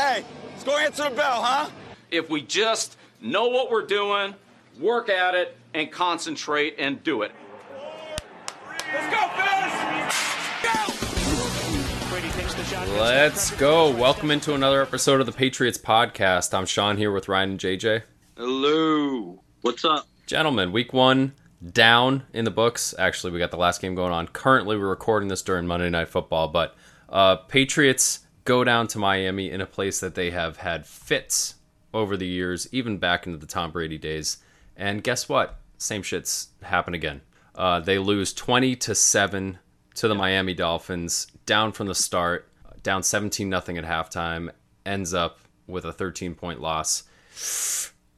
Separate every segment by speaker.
Speaker 1: Hey, let's go answer the bell, huh?
Speaker 2: If we just know what we're doing, work at it, and concentrate and do it.
Speaker 1: Let's go, fellas! Go!
Speaker 3: Let's go. Welcome into another episode of the Patriots podcast. I'm Sean here with Ryan and JJ.
Speaker 4: Hello. What's up?
Speaker 3: Gentlemen, week one down in the books. Actually, we got the last game going on. Currently, we're recording this during Monday Night Football, but uh, Patriots go down to Miami in a place that they have had fits over the years, even back into the Tom Brady days. And guess what? Same shit's happen again. Uh, they lose 20 to 7 to the Miami Dolphins, down from the start, down 17 nothing at halftime, ends up with a 13 point loss.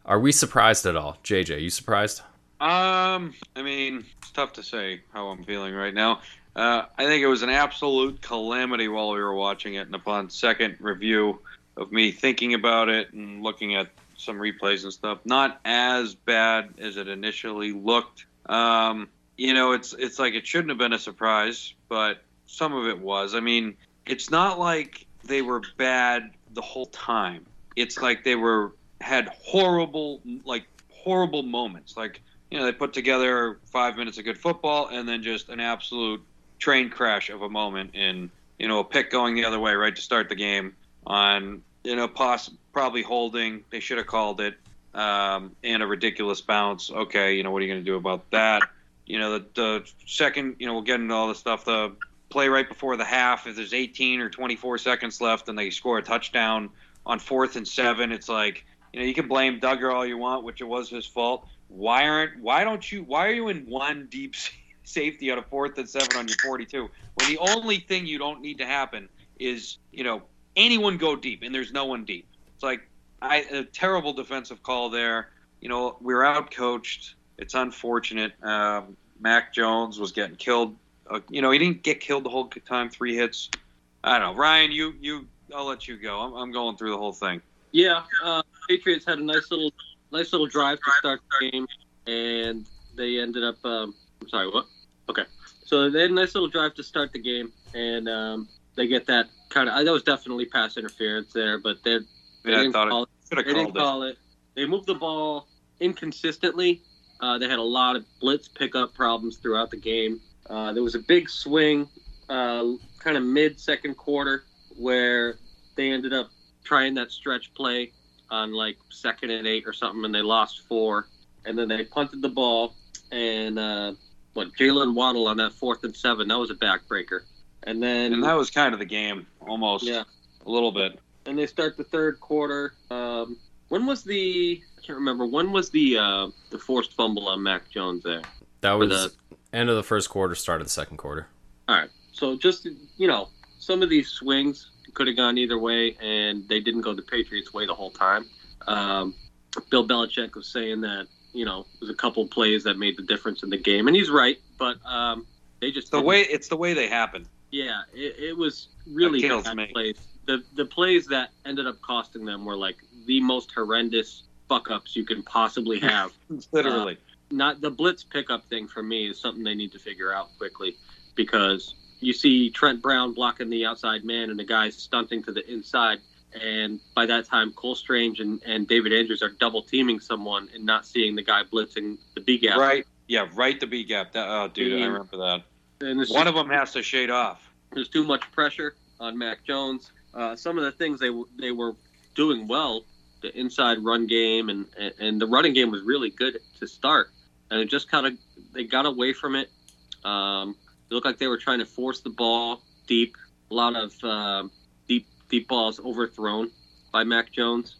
Speaker 3: Are we surprised at all? JJ, you surprised?
Speaker 4: Um, I mean, it's tough to say how I'm feeling right now. Uh, I think it was an absolute calamity while we were watching it, and upon second review of me thinking about it and looking at some replays and stuff, not as bad as it initially looked. Um, you know, it's it's like it shouldn't have been a surprise, but some of it was. I mean, it's not like they were bad the whole time. It's like they were had horrible like horrible moments. Like you know, they put together five minutes of good football and then just an absolute train crash of a moment in you know a pick going the other way right to start the game on you know poss- probably holding they should have called it um, and a ridiculous bounce. Okay, you know what are you going to do about that? You know the, the second you know we'll get into all the stuff the play right before the half if there's 18 or 24 seconds left and they score a touchdown on fourth and seven it's like you know you can blame Dugger all you want which it was his fault why aren't why don't you why are you in one deep safety on a fourth and seven on your 42 when the only thing you don't need to happen is you know anyone go deep and there's no one deep. It's like I, a terrible defensive call there. You know we're out coached it's unfortunate. Um, Mac Jones was getting killed. Uh, you know he didn't get killed the whole time three hits. I don't know. Ryan you you I'll let you go. I'm, I'm going through the whole thing.
Speaker 5: Yeah, uh, Patriots had a nice little nice little drive to start the game, and they ended up. Um, sorry, what? Okay, so they had a nice little drive to start the game, and um, they get that kind of. That was definitely pass interference there, but they
Speaker 4: yeah,
Speaker 5: they
Speaker 4: I
Speaker 5: didn't
Speaker 4: thought
Speaker 5: call
Speaker 4: it have
Speaker 5: They didn't
Speaker 4: it
Speaker 5: call it. They moved the ball inconsistently. Uh, they had a lot of blitz pickup problems throughout the game. Uh, there was a big swing, uh, kind of mid second quarter, where they ended up trying that stretch play on like second and eight or something, and they lost four. And then they punted the ball, and uh, what Jaylen Waddle on that fourth and seven, that was a backbreaker. And then
Speaker 4: and that was kind of the game almost
Speaker 5: yeah,
Speaker 4: a little bit
Speaker 5: and they start the third quarter. Um, when was the I can't remember when was the uh, the forced fumble on Mac Jones there?
Speaker 3: That
Speaker 5: For
Speaker 3: was end of the first quarter, start of the second quarter.
Speaker 5: All right, so just you know some of these swings could have gone either way, and they didn't go the Patriots' way the whole time. Um, Bill Belichick was saying that you know there's a couple plays that made the difference in the game, and he's right, but um, they just
Speaker 4: the
Speaker 5: didn't-
Speaker 4: way it's the way they happen
Speaker 5: Yeah, it, it was really bad
Speaker 4: me.
Speaker 5: plays. The the plays that ended up costing them were like the most horrendous fuck ups you can possibly have.
Speaker 4: literally
Speaker 5: Not the blitz pickup thing for me is something they need to figure out quickly because you see Trent Brown blocking the outside man and the guy's stunting to the inside. And by that time, Cole Strange and, and David Andrews are double teaming someone and not seeing the guy blitzing the B gap.
Speaker 4: right yeah right the B gap that, oh dude I remember that
Speaker 5: And
Speaker 4: one
Speaker 5: just-
Speaker 4: of them has to shade off
Speaker 5: There's too much pressure on Mac Jones. Uh, some of the things they they were doing well, the inside run game and and the running game was really good to start, and it just kind of they got away from it. Um, it looked like they were trying to force the ball deep. A lot of um deep deep balls overthrown by Mac Jones.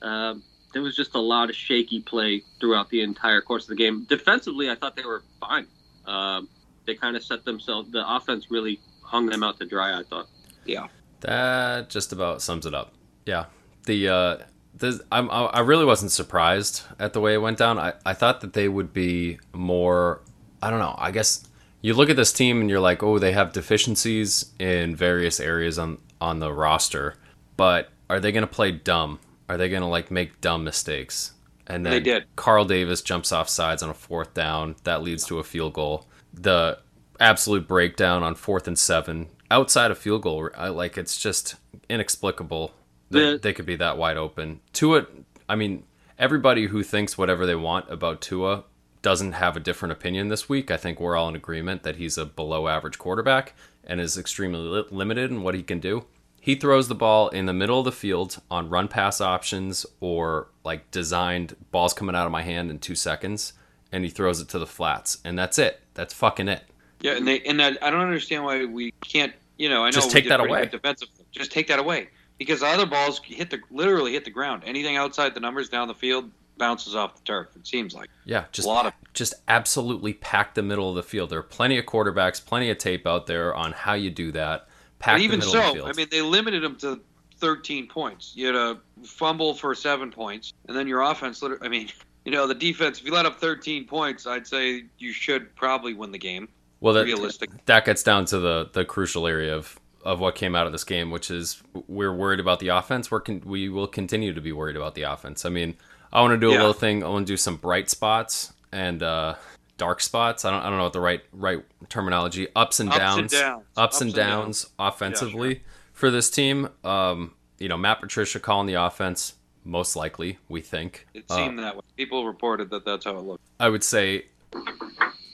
Speaker 5: Um, there was just a lot of shaky play throughout the entire course of the game. Defensively, I thought they were fine. Um, they kind of set themselves. The offense really hung them out to dry. I thought. Yeah.
Speaker 3: That just about sums it up. Yeah. The uh the I'm I I really wasn't surprised at the way it went down. I I thought that they would be more I don't know. I guess you look at this team and you're like, "Oh, they have deficiencies in various areas on on the roster." But are they going to play dumb? Are they going to like make dumb mistakes? And then
Speaker 4: They did.
Speaker 3: Carl Davis jumps off sides on a fourth down. That leads to a field goal. The absolute breakdown on fourth and seven outside of field goal. I, like it's just inexplicable They,
Speaker 5: The-
Speaker 3: they could be that wide open. Tua, I mean, everybody who thinks whatever they want about Tua doesn't have a different opinion this week. I think we're all in agreement that he's a below average quarterback and is extremely li- limited in what he can do. He throws the ball in the middle of the field on run pass options or like designed balls coming out of my hand in two seconds, and he throws it to the flats, and that's it. That's fucking it.
Speaker 4: Yeah, and they and I, I don't understand why we can't. You know, I know
Speaker 3: Just take that away.
Speaker 4: Defensive, just take that away because the other balls hit the literally hit the ground. Anything outside the numbers down the field bounces off the turf. It seems like.
Speaker 3: Yeah, just a
Speaker 4: lot of-
Speaker 3: just absolutely pack the middle of the field. There are plenty of quarterbacks, plenty of tape out there on how you do that. Pack
Speaker 4: even
Speaker 3: middle
Speaker 4: so,
Speaker 3: of the field.
Speaker 4: I mean, they limited them to 13 points. You had a fumble for seven points, and then your offense. I mean, you know, the defense. If you let up 13 points, I'd say you should probably win the game.
Speaker 3: well, that
Speaker 4: realistic.
Speaker 3: that gets down to the the crucial area of of what came out of this game, which is we're worried about the offense. We're con- we will continue to be worried about the offense. I mean, I want to do a
Speaker 4: Yeah.
Speaker 3: little thing. I want to do some bright spots and uh, dark spots. I don't I don't know what the right right terminology. Ups and downs,
Speaker 4: Ups
Speaker 3: downs.
Speaker 4: and downs.
Speaker 3: Ups, and downs offensively for this team. Um, you know, Matt Patricia calling the offense most likely. We think
Speaker 4: It
Speaker 3: Uh,
Speaker 4: seemed that way. People reported that that's how it looked.
Speaker 3: I would say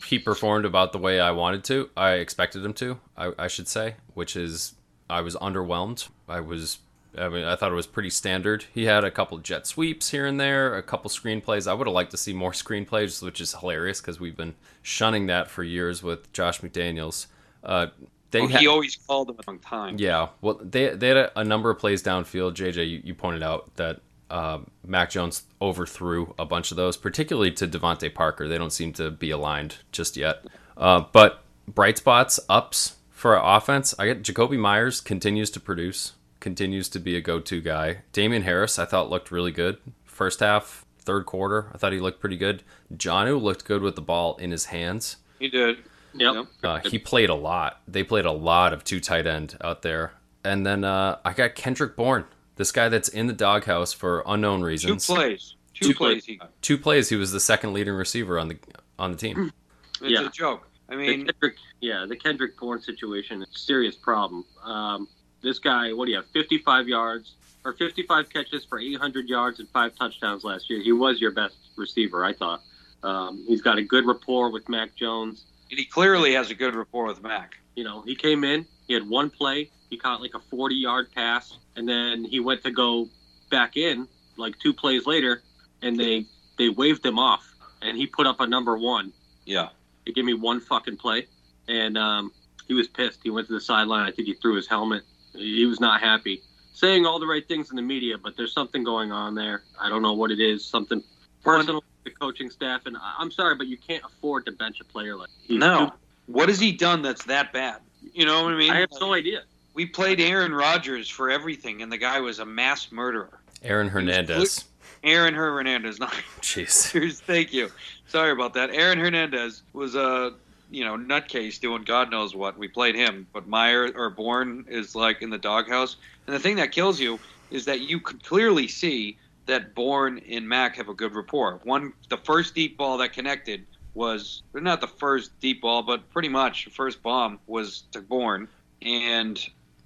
Speaker 3: he performed about the way I wanted to. I expected him to. I, I should say, which is I was underwhelmed. I was. I mean, I thought it was pretty standard. He had a couple jet sweeps here and there, a couple screenplays. I would have liked to see more screenplays, which is hilarious because we've been shunning that for years with Josh McDaniels. Uh, they had-
Speaker 4: he always called them a long time.
Speaker 3: yeah, well, they they had a, a number of plays downfield. JJ, you, you pointed out that um, Mac Jones overthrew a bunch of those, particularly to DeVante Parker. They don't seem to be aligned just yet. Uh, but bright spots, ups for our offense. I get Jakobi Meyers continues to produce, continues to be a go-to guy. Damien Harris, I thought looked really good first half, third quarter. I thought he looked pretty good. Jonnu looked good with the ball in his hands.
Speaker 4: He did.
Speaker 5: Yep.
Speaker 3: Uh, he played a lot. They played a lot of two tight end out there. And then uh, I got Kendrick Bourne, this guy that's in the doghouse for unknown reasons.
Speaker 4: Two
Speaker 3: reasons.
Speaker 4: plays. Two,
Speaker 3: Two
Speaker 4: plays. He.
Speaker 3: Two plays, he was the second leading receiver on the on the team.
Speaker 4: It's
Speaker 5: Yeah.
Speaker 4: a joke. I
Speaker 5: The
Speaker 4: mean,
Speaker 5: Kendrick, yeah, the Kendrick Bourne situation is a serious problem. Um, this guy, what do you have? 55 yards or 55 catches for 800 yards and five touchdowns last year. He was your best receiver, I thought. Um, he's got a good rapport with Mac Jones.
Speaker 4: he clearly has a good rapport with Mac.
Speaker 5: You know, he came in, he had one play, he caught like a 40 yard pass, and then he went to go back in like two plays later, and they they waved him off, and he put up a number one.
Speaker 4: Yeah.
Speaker 5: He gave me one fucking play, and um, he was pissed. He went to the sideline. I think he threw his helmet. He was not happy. Saying all the right things in the media, but there's something going on there. I don't know what it is. Something personal with the coaching staff. And I- I'm sorry, but you can't afford to bench a player like he's
Speaker 4: No.
Speaker 5: too-
Speaker 4: What has he done that's that bad? You know what I mean?
Speaker 5: I have no idea.
Speaker 4: we played Aaron Rodgers for everything, and the guy was a mass murderer.
Speaker 3: Aaron Hernandez.
Speaker 4: Aaron Hernandez, not
Speaker 3: Jeez.
Speaker 4: Thank you. Sorry about that. Aaron Hernandez was a you know nutcase doing God knows what. We played him, but Meyer or Bourne is like in the doghouse. And the thing that kills you is that you could clearly see that Bourne and Mac have a good rapport. One, the first deep ball that connected was not the first deep ball, but pretty much the first bomb was to Bourne, and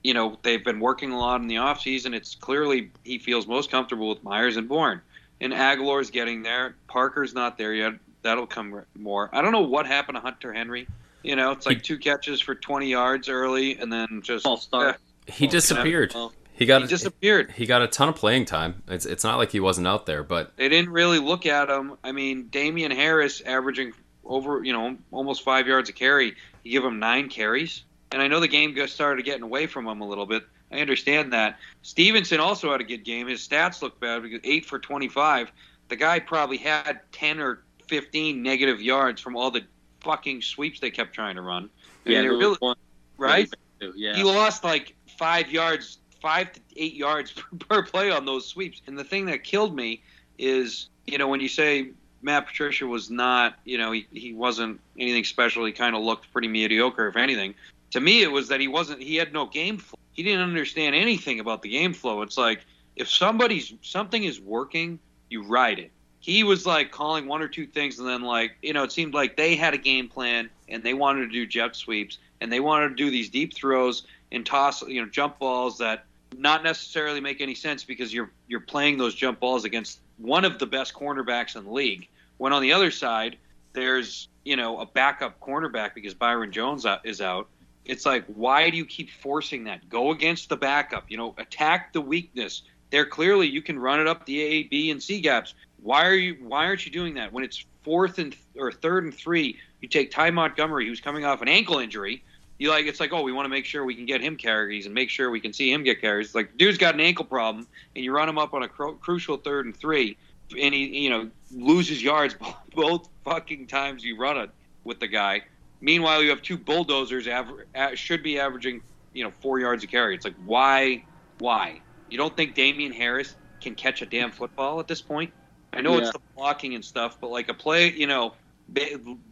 Speaker 4: you know they've been working a lot in the offseason. It's clearly he feels most comfortable with Meyers and Bourne and Agholor's getting there. Parker's not there yet. That'll come more. I don't know what happened to Hunter Henry. You know, it's like two catches for 20 yards early, and then just
Speaker 5: False start.
Speaker 3: He disappeared.
Speaker 5: Well,
Speaker 3: He got
Speaker 4: he disappeared.
Speaker 3: he got a ton of playing time. It's it's not like he wasn't out there, but
Speaker 4: They didn't really look at him. I mean, Damien Harris averaging over, you know, almost five yards a carry. You give him nine carries, and I know the game got started getting away from him a little bit. I understand that. Stevenson also had a good game. His stats look bad because eight for 25. The guy probably had 10 or 15 negative yards from all the fucking sweeps they kept trying to run. I
Speaker 5: yeah,
Speaker 4: mean, it
Speaker 5: there
Speaker 4: really- right?
Speaker 5: Yeah.
Speaker 4: He lost like five yards, five to eight yards per play on those sweeps. And the thing that killed me is, you know, when you say Matt Patricia was not, you know, he, he wasn't anything special. He kind of looked pretty mediocre, if anything. To me, it was that he wasn't. He had no game flow. He didn't understand anything about the game flow. It's like if somebody's something is working, you ride it. He was like calling one or two things, and then like you know, it seemed like they had a game plan and they wanted to do jet sweeps and they wanted to do these deep throws and toss, you know, jump balls that not necessarily make any sense because you're you're playing those jump balls against one of the best cornerbacks in the league. When on the other side, there's you know a backup cornerback because Byron Jones uh, is out. It's like why do you keep forcing that? Go against the backup. You know, attack the weakness. There clearly you can run it up the A, B, and C gaps. Why are you? Why aren't you doing that when it's fourth and or third and three? You take Ty Montgomery, who's coming off an ankle injury. You like it's like oh we want to make sure we can get him carries and make sure we can see him get carries. It's like dude's got an ankle problem and you run him up on a cru- crucial third and three and he you know loses yards both fucking times you run it with the guy. Meanwhile, you have two bulldozers aver- should be averaging you know four yards a carry. It's like why why you don't think Damien Harris can catch a damn football at this point? I know it's the blocking and stuff, but like a play, you know,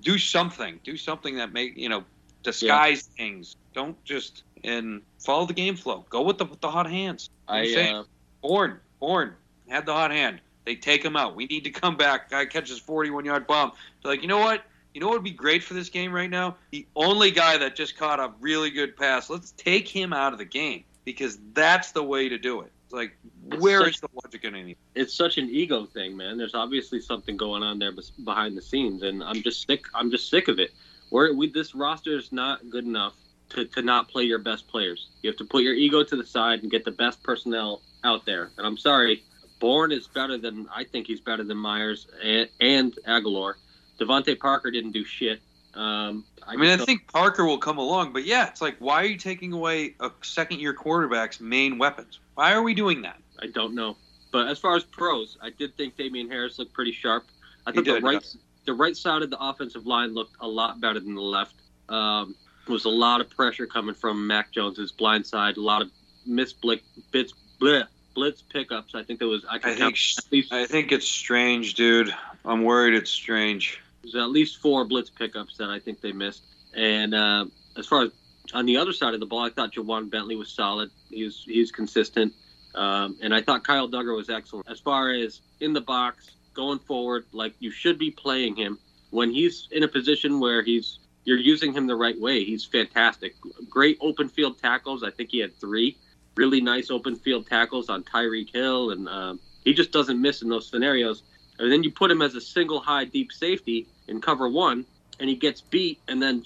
Speaker 4: do something, do something that make you know disguise things. Don't just and follow the game flow. Go with the with the hot hands.
Speaker 5: I uh,
Speaker 4: Bourne, Bourne had the hot hand. They take him out. We need to come back. Guy catches 41 yard bomb. They're like, you know what? You know what would be great for this game right now? The only guy that just caught a really good pass. Let's take him out of the game because that's the way to do it. Like,
Speaker 5: It's
Speaker 4: where
Speaker 5: such-
Speaker 4: is the logic in any?
Speaker 5: it's such an ego thing, man. There's obviously something going on there behind the scenes, and I'm just sick. I'm just sick of it. Where we this roster is not good enough to, to not play your best players. You have to put your ego to the side and get the best personnel out there. And I'm sorry, Bourne is better than I think he's better than Meyers and, and Agholor. DeVante Parker didn't do shit. Um, I,
Speaker 4: I mean, I think Parker will come along, but yeah, it's like, why are you taking away a second year quarterback's main weapons? Why are we doing that?
Speaker 5: I don't know. But as far as pros, I did think Damien Harris looked pretty sharp. I thought the right the right side of the offensive line looked a lot better than the left. Um, there was a lot of pressure coming from Mac Jones's blind side, a lot of missed blitz, blitz, bleh, blitz pickups. I think there was I
Speaker 4: I think
Speaker 5: least
Speaker 4: I think it's strange, dude. I'm worried it's strange.
Speaker 5: there's at least four blitz pickups that I think they missed. And uh, as far as on the other side of the ball, I thought Ja'Whaun Bentley was solid. He was he's consistent, um, and I thought Kyle Dugger was excellent. As far as in the box going forward, like you should be playing him when he's in a position where he's you're using him the right way. He's fantastic. Great open field tackles. I think he had three really nice open field tackles on Tyreek Hill, and um, he just doesn't miss in those scenarios. And then you put him as a single high deep safety in cover one, and he gets beat and then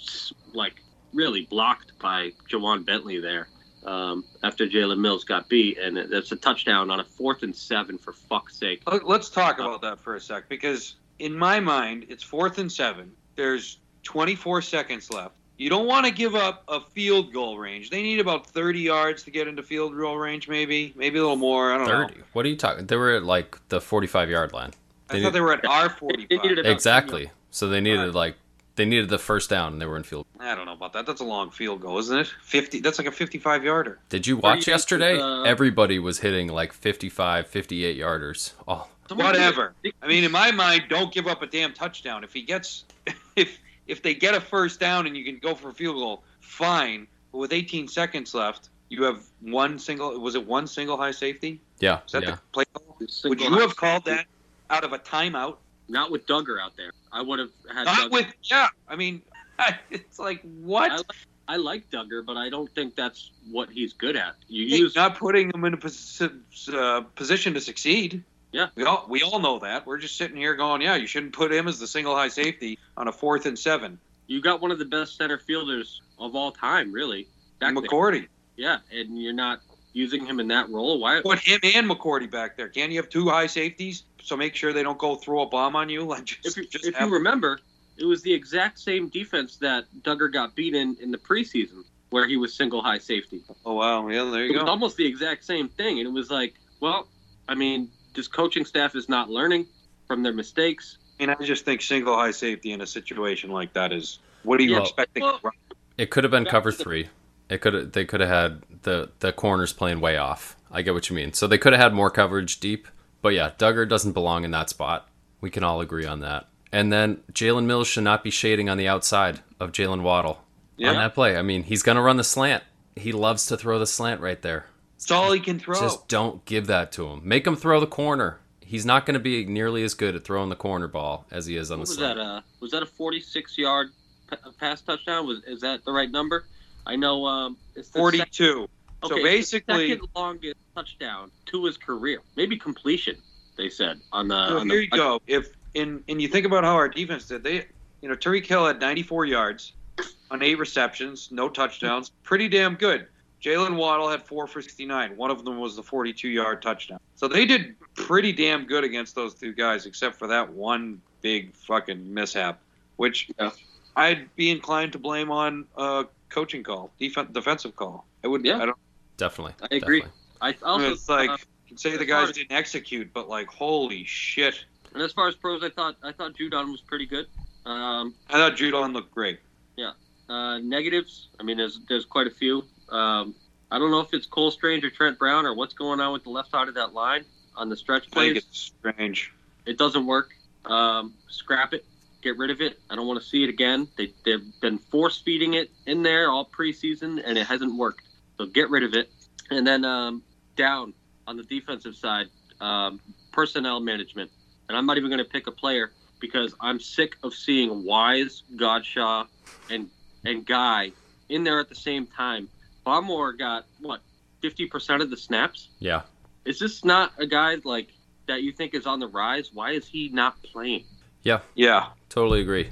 Speaker 5: like really blocked by Ja'Whaun Bentley there um, after Jalen Mills got beat, and that's a touchdown on a fourth and seven for fuck's sake.
Speaker 4: Let- Let's talk about that for a sec because in my mind, it's fourth and seven. There's 24 seconds left. You don't want to give up a field goal range. They need about 30 yards to get into field goal range, maybe, maybe a little more. I don't know.
Speaker 3: Thirty. What are you talking? They were at like the forty-five yard line.
Speaker 4: I thought they were at R 45.
Speaker 5: They needed about
Speaker 3: Exactly. So they needed
Speaker 4: Right.
Speaker 3: like they needed the first down and they were in field.
Speaker 4: I don't know about that. That's a long field goal, isn't it? 50. That's like a 55 yarder.
Speaker 3: Did you watch
Speaker 5: you-
Speaker 3: yesterday?
Speaker 5: uh,
Speaker 3: Everybody was hitting like 55, 58 yarders. Oh,
Speaker 4: Whatever. I mean, in my mind, don't give up a damn touchdown. If he gets, if if they get a first down and you can go for a field goal, fine. But with 18 seconds left, you have one single. Was it one single high safety?
Speaker 3: yeah,
Speaker 4: Is that
Speaker 3: yeah.
Speaker 4: the play call? Would you have called
Speaker 5: safety.
Speaker 4: that out of a timeout?
Speaker 5: Not with Dugger out there. I would have had.
Speaker 4: Not
Speaker 5: Dugger.
Speaker 4: with. Yeah. I mean, it's like
Speaker 5: I,
Speaker 4: what?
Speaker 5: like- I like Dugger, but I don't think that's what he's good at. You
Speaker 4: He's
Speaker 5: use
Speaker 4: not putting him in a posi- uh, position to succeed.
Speaker 5: Yeah.
Speaker 4: we all we all know that. We're just sitting here going, yeah, you shouldn't put him as the single high safety on a fourth and seven.
Speaker 5: you got one of the best center fielders of all time, really. Back there.
Speaker 4: McCourty,
Speaker 5: Yeah, and you're not using him in that role. Why?
Speaker 4: put him and McCourty back there. Can you have two high safeties? So make sure they don't go throw a bomb on you. Like just,
Speaker 5: If you,
Speaker 4: just
Speaker 5: if you remember, it was the exact same defense that Dugger got beat in in the preseason, where he was single high safety.
Speaker 4: Oh wow, yeah, there
Speaker 5: It
Speaker 4: you
Speaker 5: was
Speaker 4: go.
Speaker 5: almost the exact same thing, and it was like, well, I mean, this coaching staff is not learning from their mistakes.
Speaker 4: And I just think single high safety in a situation like that is what are you
Speaker 5: Yeah.
Speaker 4: expecting?
Speaker 5: Well-
Speaker 3: It could have been cover
Speaker 5: to the-
Speaker 3: three. It could they could have had the the corners playing way off. I get what you mean. So they could have had more coverage deep. But yeah, Dugger doesn't belong in that spot. We can all agree on that. And then Jalen Mills should not be shading on the outside of Jaylen Waddle
Speaker 4: Yeah.
Speaker 3: on that play. I mean, he's gonna run the slant. He loves to throw the slant right there.
Speaker 4: It's all he can throw.
Speaker 3: Just don't give that to him. Make him throw the corner. He's not going to be nearly as good at throwing the corner ball as he is on
Speaker 5: What
Speaker 3: the
Speaker 5: was
Speaker 3: slant.
Speaker 5: that? Uh, was that a 46 yard pass touchdown? Was is that the right number? I know um, it's the second-
Speaker 4: Forty-two. So
Speaker 5: Okay,
Speaker 4: basically-
Speaker 5: second longest touchdown to his career, maybe completion. They said on the.
Speaker 4: So
Speaker 5: on
Speaker 4: here
Speaker 5: the,
Speaker 4: you go. If and and you think about how our defense did, they you know Tyreek Hill had 94 yards on eight receptions, no touchdowns, pretty damn good. Jaylen Waddle had four for 69. One of them was the 42 yard touchdown. So they did pretty damn good against those two guys, except for that one big fucking mishap, which
Speaker 5: Yeah.
Speaker 4: I'd be inclined to blame on a coaching call, defen defensive call. I would.
Speaker 5: Yeah.
Speaker 4: I don't.
Speaker 3: Definitely.
Speaker 5: I agree.
Speaker 3: definitely.
Speaker 5: I also
Speaker 4: it's like
Speaker 5: uh,
Speaker 4: say the guys
Speaker 5: as-
Speaker 4: didn't execute, but like holy shit.
Speaker 5: and as far as pros, I thought I thought Judon was pretty good. Um,
Speaker 4: I thought Judon looked great. Yeah.
Speaker 5: Uh, negatives, I mean, there's there's quite a few. Um, I don't know if it's Cole Strange or Trent Brown or what's going on with the left side of that line on the stretch
Speaker 4: I think
Speaker 5: plays.
Speaker 4: it's strange.
Speaker 5: It doesn't work. Um, scrap it. Get rid of it. I don't want to see it again. They, they've been force feeding it in there all preseason, and it hasn't worked. So get rid of it. And then um, down on the defensive side, um, personnel management. And I'm not even going to pick a player because I'm sick of seeing Wise, Godchaux, and and Guy in there at the same time. Barmore got what 50% of the snaps.
Speaker 3: Yeah.
Speaker 5: Is this not a guy like that you think is on the rise? Why is he not playing?
Speaker 4: Yeah. Yeah.
Speaker 3: Totally agree.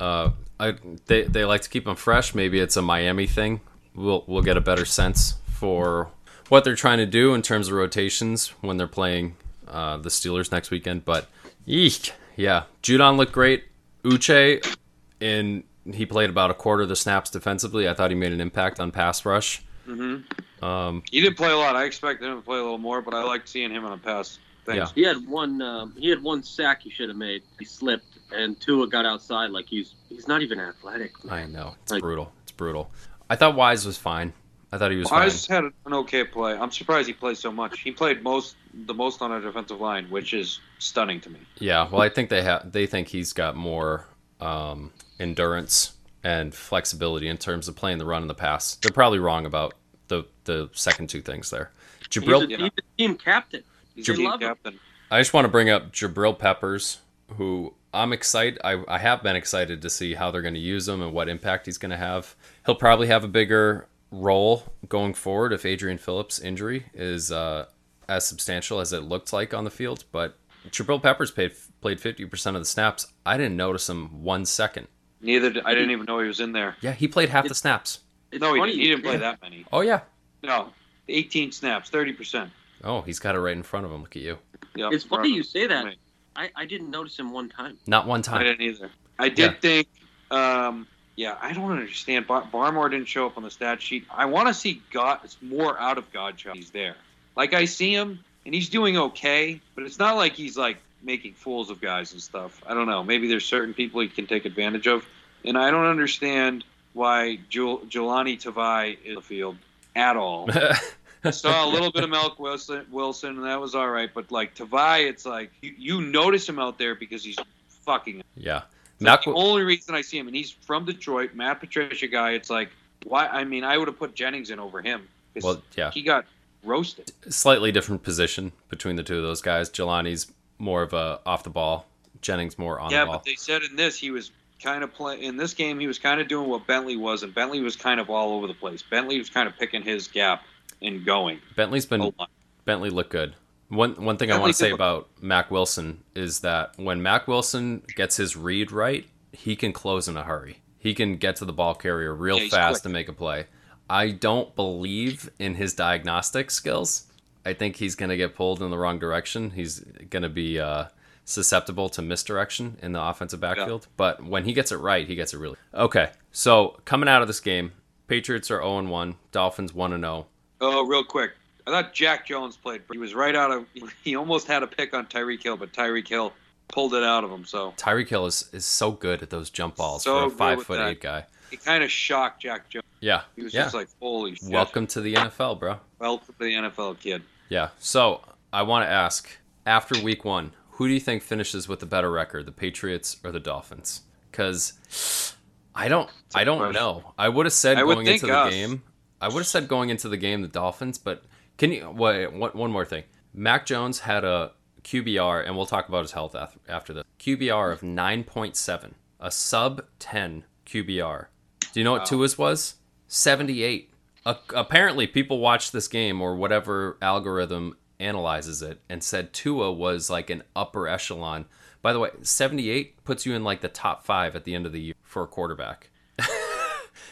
Speaker 3: Uh, I they they like to keep them fresh. Maybe it's a Miami thing. We'll we'll get a better sense for what they're trying to do in terms of rotations when they're playing uh, the Steelers next weekend. But eek, yeah, Judon looked great. Uche in he played about a quarter of the snaps defensively. I thought he made an impact on pass rush.
Speaker 4: Mm-hmm.
Speaker 3: Um,
Speaker 4: He didn't play a lot. I expected him to play a little more, but I liked seeing him on a pass. Thanks.
Speaker 5: He had one. Um, he had one sack he should have made. He slipped, and Tua got outside like he's he's not even athletic.
Speaker 3: I know it's
Speaker 5: Like-
Speaker 3: brutal. It's brutal. I thought Wise was fine. I thought he was
Speaker 4: Wise
Speaker 3: fine.
Speaker 4: had an okay play. I'm surprised he played so much. He played most the most on our defensive line, which is stunning to me.
Speaker 3: Yeah, well, I think they have. They think he's got more um, endurance and flexibility in terms of playing the run and the pass. They're probably wrong about the the second two things there.
Speaker 5: He's,
Speaker 3: Jabril,
Speaker 5: a, he's a team captain.
Speaker 4: He's
Speaker 5: They
Speaker 4: a team captain.
Speaker 3: I just want to bring up Jabril Peppers, who I'm excited. I, I have been excited to see how they're going to use him and what impact he's going to have. He'll probably have a bigger role going forward if Adrian Phillips' injury is uh, as substantial as it looked like on the field. But Jabril Peppers played played 50% of the snaps. I didn't notice him one second.
Speaker 4: Neither did, I didn't even know he was in there.
Speaker 3: Yeah, he played half the snaps.
Speaker 4: No, he didn't. He didn't play that many.
Speaker 3: Oh yeah.
Speaker 4: No, 18 snaps, 30 percent.
Speaker 3: Oh, he's got it right in front of him. Look at you.
Speaker 4: Yeah,
Speaker 5: It's funny you say that. I, I didn't notice him one time.
Speaker 3: Not one time.
Speaker 4: I didn't either. I did
Speaker 3: Yeah.
Speaker 4: think. Um, yeah, I don't understand. Bar- Barmore didn't show up on the stat sheet. I want to see God more out of Godchild. He's there. Like I see him, and he's doing okay, but it's not like he's like making fools of guys and stuff. I don't know. Maybe there's certain people he can take advantage of, and I don't understand why Jul- Jahlani Tavai is in the field at all. Saw a little bit of Mack Wilson, Wilson, and that was all right. But like Tavai, it's like you, you notice him out there because he's fucking.
Speaker 3: yeah.
Speaker 4: Like the only reason I see him, and he's from Detroit, Matt Patricia guy. It's like why? I mean, I would have put Jennings in over him.
Speaker 3: well, yeah.
Speaker 4: he got roasted.
Speaker 3: Slightly different position between the two of those guys. Jahlani's more of a off the ball. Jennings more on
Speaker 4: yeah,
Speaker 3: the ball.
Speaker 4: Yeah, but they said in this he was kind of play in this game. He was kind of doing what Bentley was, and Bentley was kind of all over the place. Bentley was kind of picking his gap and going.
Speaker 3: Bentley's been. Bentley looked good. One one thing I want to say about Mack Wilson is that when Mack Wilson gets his read right, he can close in a hurry. He can get to the ball carrier real
Speaker 4: Yeah,
Speaker 3: fast
Speaker 4: quick.
Speaker 3: and make a play. I don't believe in his diagnostic skills. I think he's going to get pulled in the wrong direction. He's going to be uh, susceptible to misdirection in the offensive backfield. But when he gets it right, he gets it really. Okay, so coming out of this game, Patriots are 0 1, Dolphins 1 0.
Speaker 4: Oh, real quick. I thought Jack Jones played. He was right out of. He almost had a pick on Tyreek Hill, but Tyreek Hill pulled it out of him. So
Speaker 3: Tyreek Hill is, is so good at those jump balls
Speaker 4: So
Speaker 3: for a five foot
Speaker 4: that.
Speaker 3: eight guy.
Speaker 4: he kind of shocked Jack Jones.
Speaker 3: Yeah,
Speaker 4: He was
Speaker 3: yeah.
Speaker 4: just like, "Holy shit!"
Speaker 3: Welcome to the NFL, bro.
Speaker 4: welcome to the NFL, kid.
Speaker 3: Yeah. So I want to ask, after Week One, who do you think finishes with the better record, the Patriots or the Dolphins? Because I don't, I don't
Speaker 4: question.
Speaker 3: know. I would have said
Speaker 4: I
Speaker 3: going into the
Speaker 4: us.
Speaker 3: game. I would have said going into the game the Dolphins, but can you wait? One, one more thing. Mac Jones had a QBR, and we'll talk about his health after this. QBR of nine point seven, a sub ten QBR. Do you know what Tua's was? Seventy eight. Uh, apparently, people watched this game or whatever algorithm analyzes it and said Tua was like an upper echelon. By the way, 78 puts you in like the top five at the end of the year for a quarterback.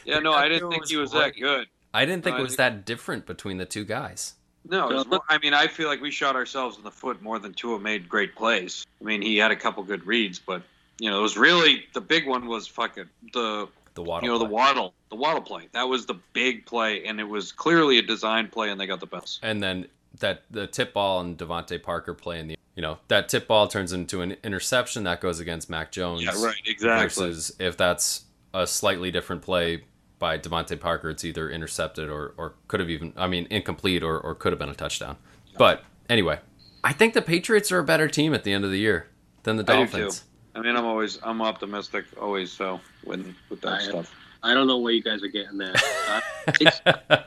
Speaker 4: Yeah, no, I didn't think he was that good.
Speaker 3: I didn't think
Speaker 4: No,
Speaker 3: it was that different between the two guys.
Speaker 4: No, it's more, I mean, I feel like we shot ourselves in the foot more than Tua made great plays. I mean, he had a couple good reads, but you know, it was really the big one was fucking the
Speaker 3: The Waddle.
Speaker 4: you know the waddle the waddle play. That was the big play, and it was clearly a design play, and they got the best.
Speaker 3: and then that the tip ball and DeVante Parker play in the you know that tip ball turns into an interception that goes against Mac Jones.
Speaker 4: Yeah, right, exactly.
Speaker 3: Versus if that's a slightly different play by DeVante Parker, it's either intercepted or or could have even I mean incomplete or or could have been a touchdown. But anyway, I think the Patriots are a better team at the end of the year than the
Speaker 4: I do too.
Speaker 3: Dolphins.
Speaker 4: I mean, I'm always I'm optimistic always. So when with that
Speaker 5: I am.
Speaker 4: stuff,
Speaker 5: I don't know where you guys are getting that. Uh,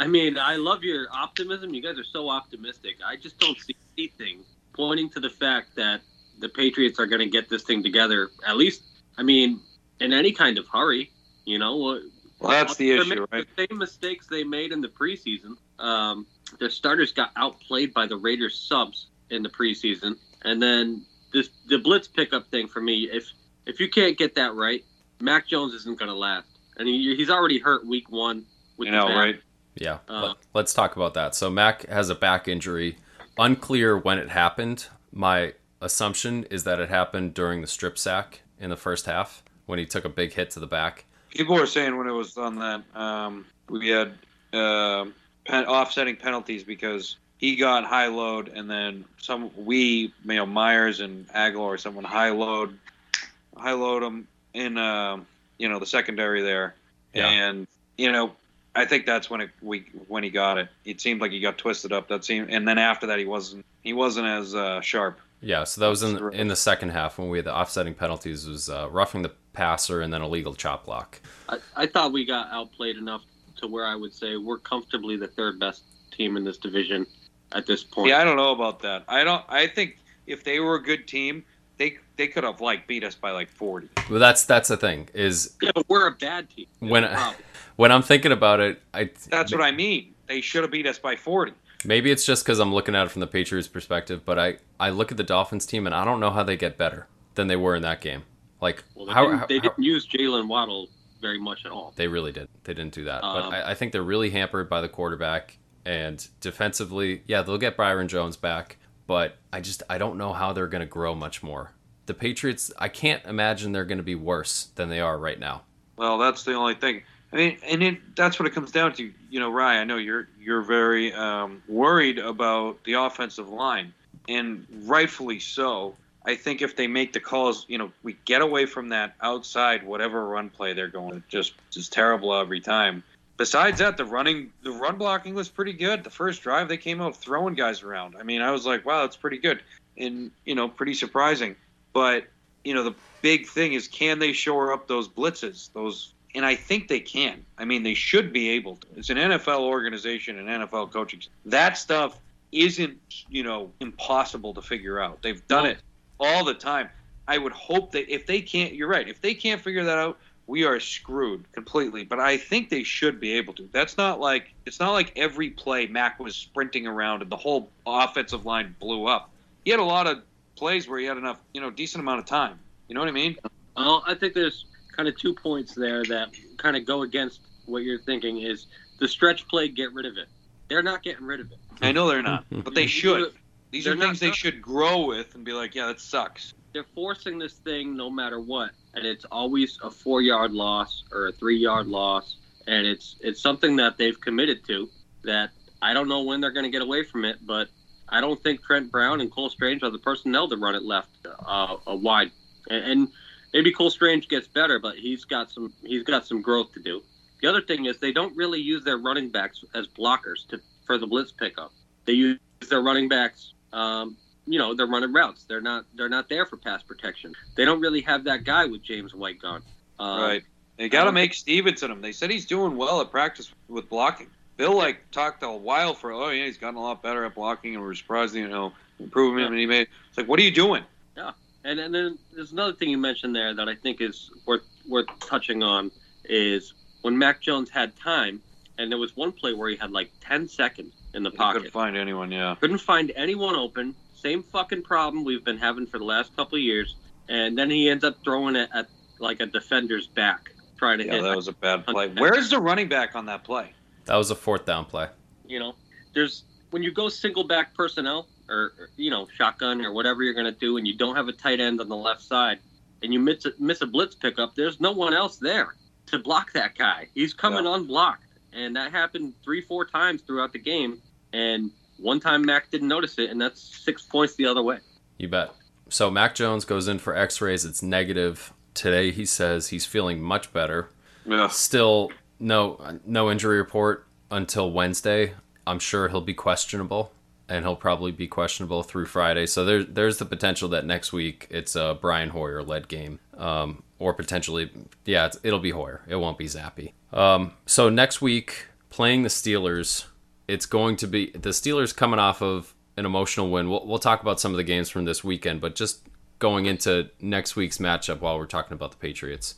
Speaker 5: I mean, I love your optimism. You guys are so optimistic. I just don't see anything pointing to the fact that the Patriots are going to get this thing together. At least, I mean, in any kind of hurry. You know,
Speaker 4: well, that's the issue, right?
Speaker 5: The same mistakes they made in the preseason. Um, their starters got outplayed by the Raiders subs in the preseason, and then this the blitz pickup thing for me. If if you can't get that right, Mac Jones isn't going to last, and he, he's already hurt week one. With
Speaker 4: You know,
Speaker 5: back.
Speaker 4: right?
Speaker 3: Yeah,
Speaker 5: Uh,
Speaker 3: let's talk about that. So Mac has a back injury. Unclear when it happened. My assumption is that it happened during the strip sack in the first half when he took a big hit to the back.
Speaker 4: People were saying when it was on that um, we had uh, pen- offsetting penalties because he got high load and then some we you know Meyers and Agholor or someone high load high load him in uh, you know the secondary there.
Speaker 3: Yeah.
Speaker 4: and you know I think that's when it we when he got it. It seemed like he got twisted up. That seemed and then after that he wasn't he wasn't as uh, sharp.
Speaker 3: Yeah, so that was in in the second half when we had the offsetting penalties was uh, roughing the passer and then a legal chop block.
Speaker 5: I, I thought we got outplayed enough to where I would say we're comfortably the third best team in this division at this point.
Speaker 4: Yeah, I don't know about that. I don't. I think if they were a good team, they they could have like beat us by like forty.
Speaker 3: Well, that's that's the thing is
Speaker 5: Yeah, but we're a bad team.
Speaker 3: When
Speaker 5: the
Speaker 3: when I'm thinking about it, I
Speaker 4: That's what I mean. They should have beat us by forty.
Speaker 3: Maybe it's just because I'm looking at it from the Patriots' perspective, but I, I look at the Dolphins team and I don't know how they get better than they were in that game. Like
Speaker 5: Well, they,
Speaker 3: how,
Speaker 5: didn't,
Speaker 3: how-
Speaker 5: they
Speaker 3: how-
Speaker 5: didn't use Jaylen Waddle very much at all.
Speaker 3: they really did. They didn't do that.
Speaker 5: Um,
Speaker 3: but I, I think they're really hampered by the quarterback and defensively. Yeah, they'll get Byron Jones back, but I just I don't know how they're going to grow much more. The Patriots, I can't imagine they're going to be worse than they are right now.
Speaker 4: Well, that's the only thing. I mean, and it, that's what it comes down to. You know, Rye, I know you're you're very um, worried about the offensive line, and rightfully so. I think if they make the calls, you know, we get away from that outside whatever run play they're going, just just terrible every time. Besides that, the running, the run blocking was pretty good. The first drive, they came out throwing guys around. I mean, I was like, wow, that's pretty good, and you know, pretty surprising. But you know, the big thing is can they shore up those blitzes? Those and I think they can. I mean, they should be able to. It's an NFL organization and NFL coaching. That stuff isn't, you know, impossible to figure out. They've done it all the time. I would hope that if they can't, you're right. If they can't figure that out, we are screwed completely. But I think they should be able to. That's not like it's not like every play Mac was sprinting around and the whole offensive line blew up. He had a lot of plays where he had enough, you know, decent amount of time. You know what I mean?
Speaker 5: Well, I think there's kind of two points there that kind of go against what you're thinking is the stretch play, get rid of it. They're not getting rid of it.
Speaker 4: I know they're not, but they should. These
Speaker 5: They're
Speaker 4: are things they should grow with and be like, yeah, that sucks.
Speaker 5: They're forcing this thing no matter what, and it's always a four yard loss or a three yard loss, and it's it's something that they've committed to. That I don't know when they're going to get away from it, but I don't think Trent Brown and Cole Strange are the personnel to run it left uh, a wide, and, and maybe Cole Strange gets better, but he's got some he's got some growth to do. The other thing is they don't really use their running backs as blockers to for the blitz pickup. They use their running backs. Um, you know, they're running routes. They're not they're not there for pass protection. They don't really have that guy with James White gone. Um,
Speaker 4: right. They got to make Stevenson him. They said he's doing well at practice with blocking. Bill like talked a while for, oh yeah, he's gotten a lot better at blocking, and we're surprised, you know, improving him. And he made. It's like, what are you doing? Yeah.
Speaker 5: And, and then there's another thing you mentioned there that I think is worth worth touching on is when Mac Jones had time, and there was one play where he had like 10 seconds in the pocket.
Speaker 4: couldn't find anyone. Yeah.
Speaker 5: Couldn't find anyone open. Same fucking problem we've been having for the last couple of years. And then he ends up throwing it at like a defender's back, trying to hit.
Speaker 4: Yeah,
Speaker 5: hit.
Speaker 4: that was a bad play. Where's the running back on that play?
Speaker 3: That was a fourth down play.
Speaker 5: you know, there's when you go single back personnel or, or, you know shotgun or whatever you're gonna do, and you don't have a tight end on the left side, and you miss a, miss a blitz pickup. There's no one else there to block that guy. He's coming
Speaker 4: Yeah.
Speaker 5: unblocked, and that happened three, four times throughout the game. And one time Mac didn't notice it, and that's six points the other way.
Speaker 3: You bet. So Mac Jones goes in for X-rays. It's negative. Today he says he's feeling much better.
Speaker 4: Yeah.
Speaker 3: Still no no injury report until Wednesday. I'm sure he'll be questionable, and he'll probably be questionable through Friday. So there's there's the potential that next week it's a Brian Hoyer led game, um, or potentially yeah it's, it'll be Hoyer. It won't be Zappe. Um, so next week playing the Steelers, it's going to be the Steelers coming off of an emotional win. We'll, we'll talk about some of the games from this weekend, but just going into next week's matchup while we're talking about the Patriots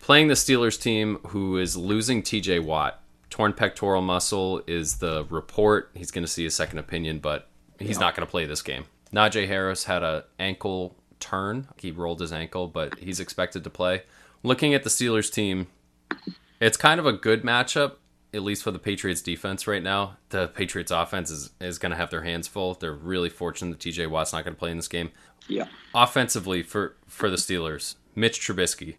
Speaker 3: playing the Steelers team who is losing TJ Watt. Torn pectoral muscle is the report. He's going to see a second opinion, but he's not going to play this game. Najee Harris had a ankle turn. He rolled his ankle, but he's expected to play. Looking at the Steelers team, it's kind of a good matchup, at least for the Patriots defense right now. The Patriots offense is, is going to have their hands full. They're really fortunate that TJ Watt's not going to play in this game.
Speaker 4: Yeah.
Speaker 3: Offensively for for the Steelers, Mitch Trubisky.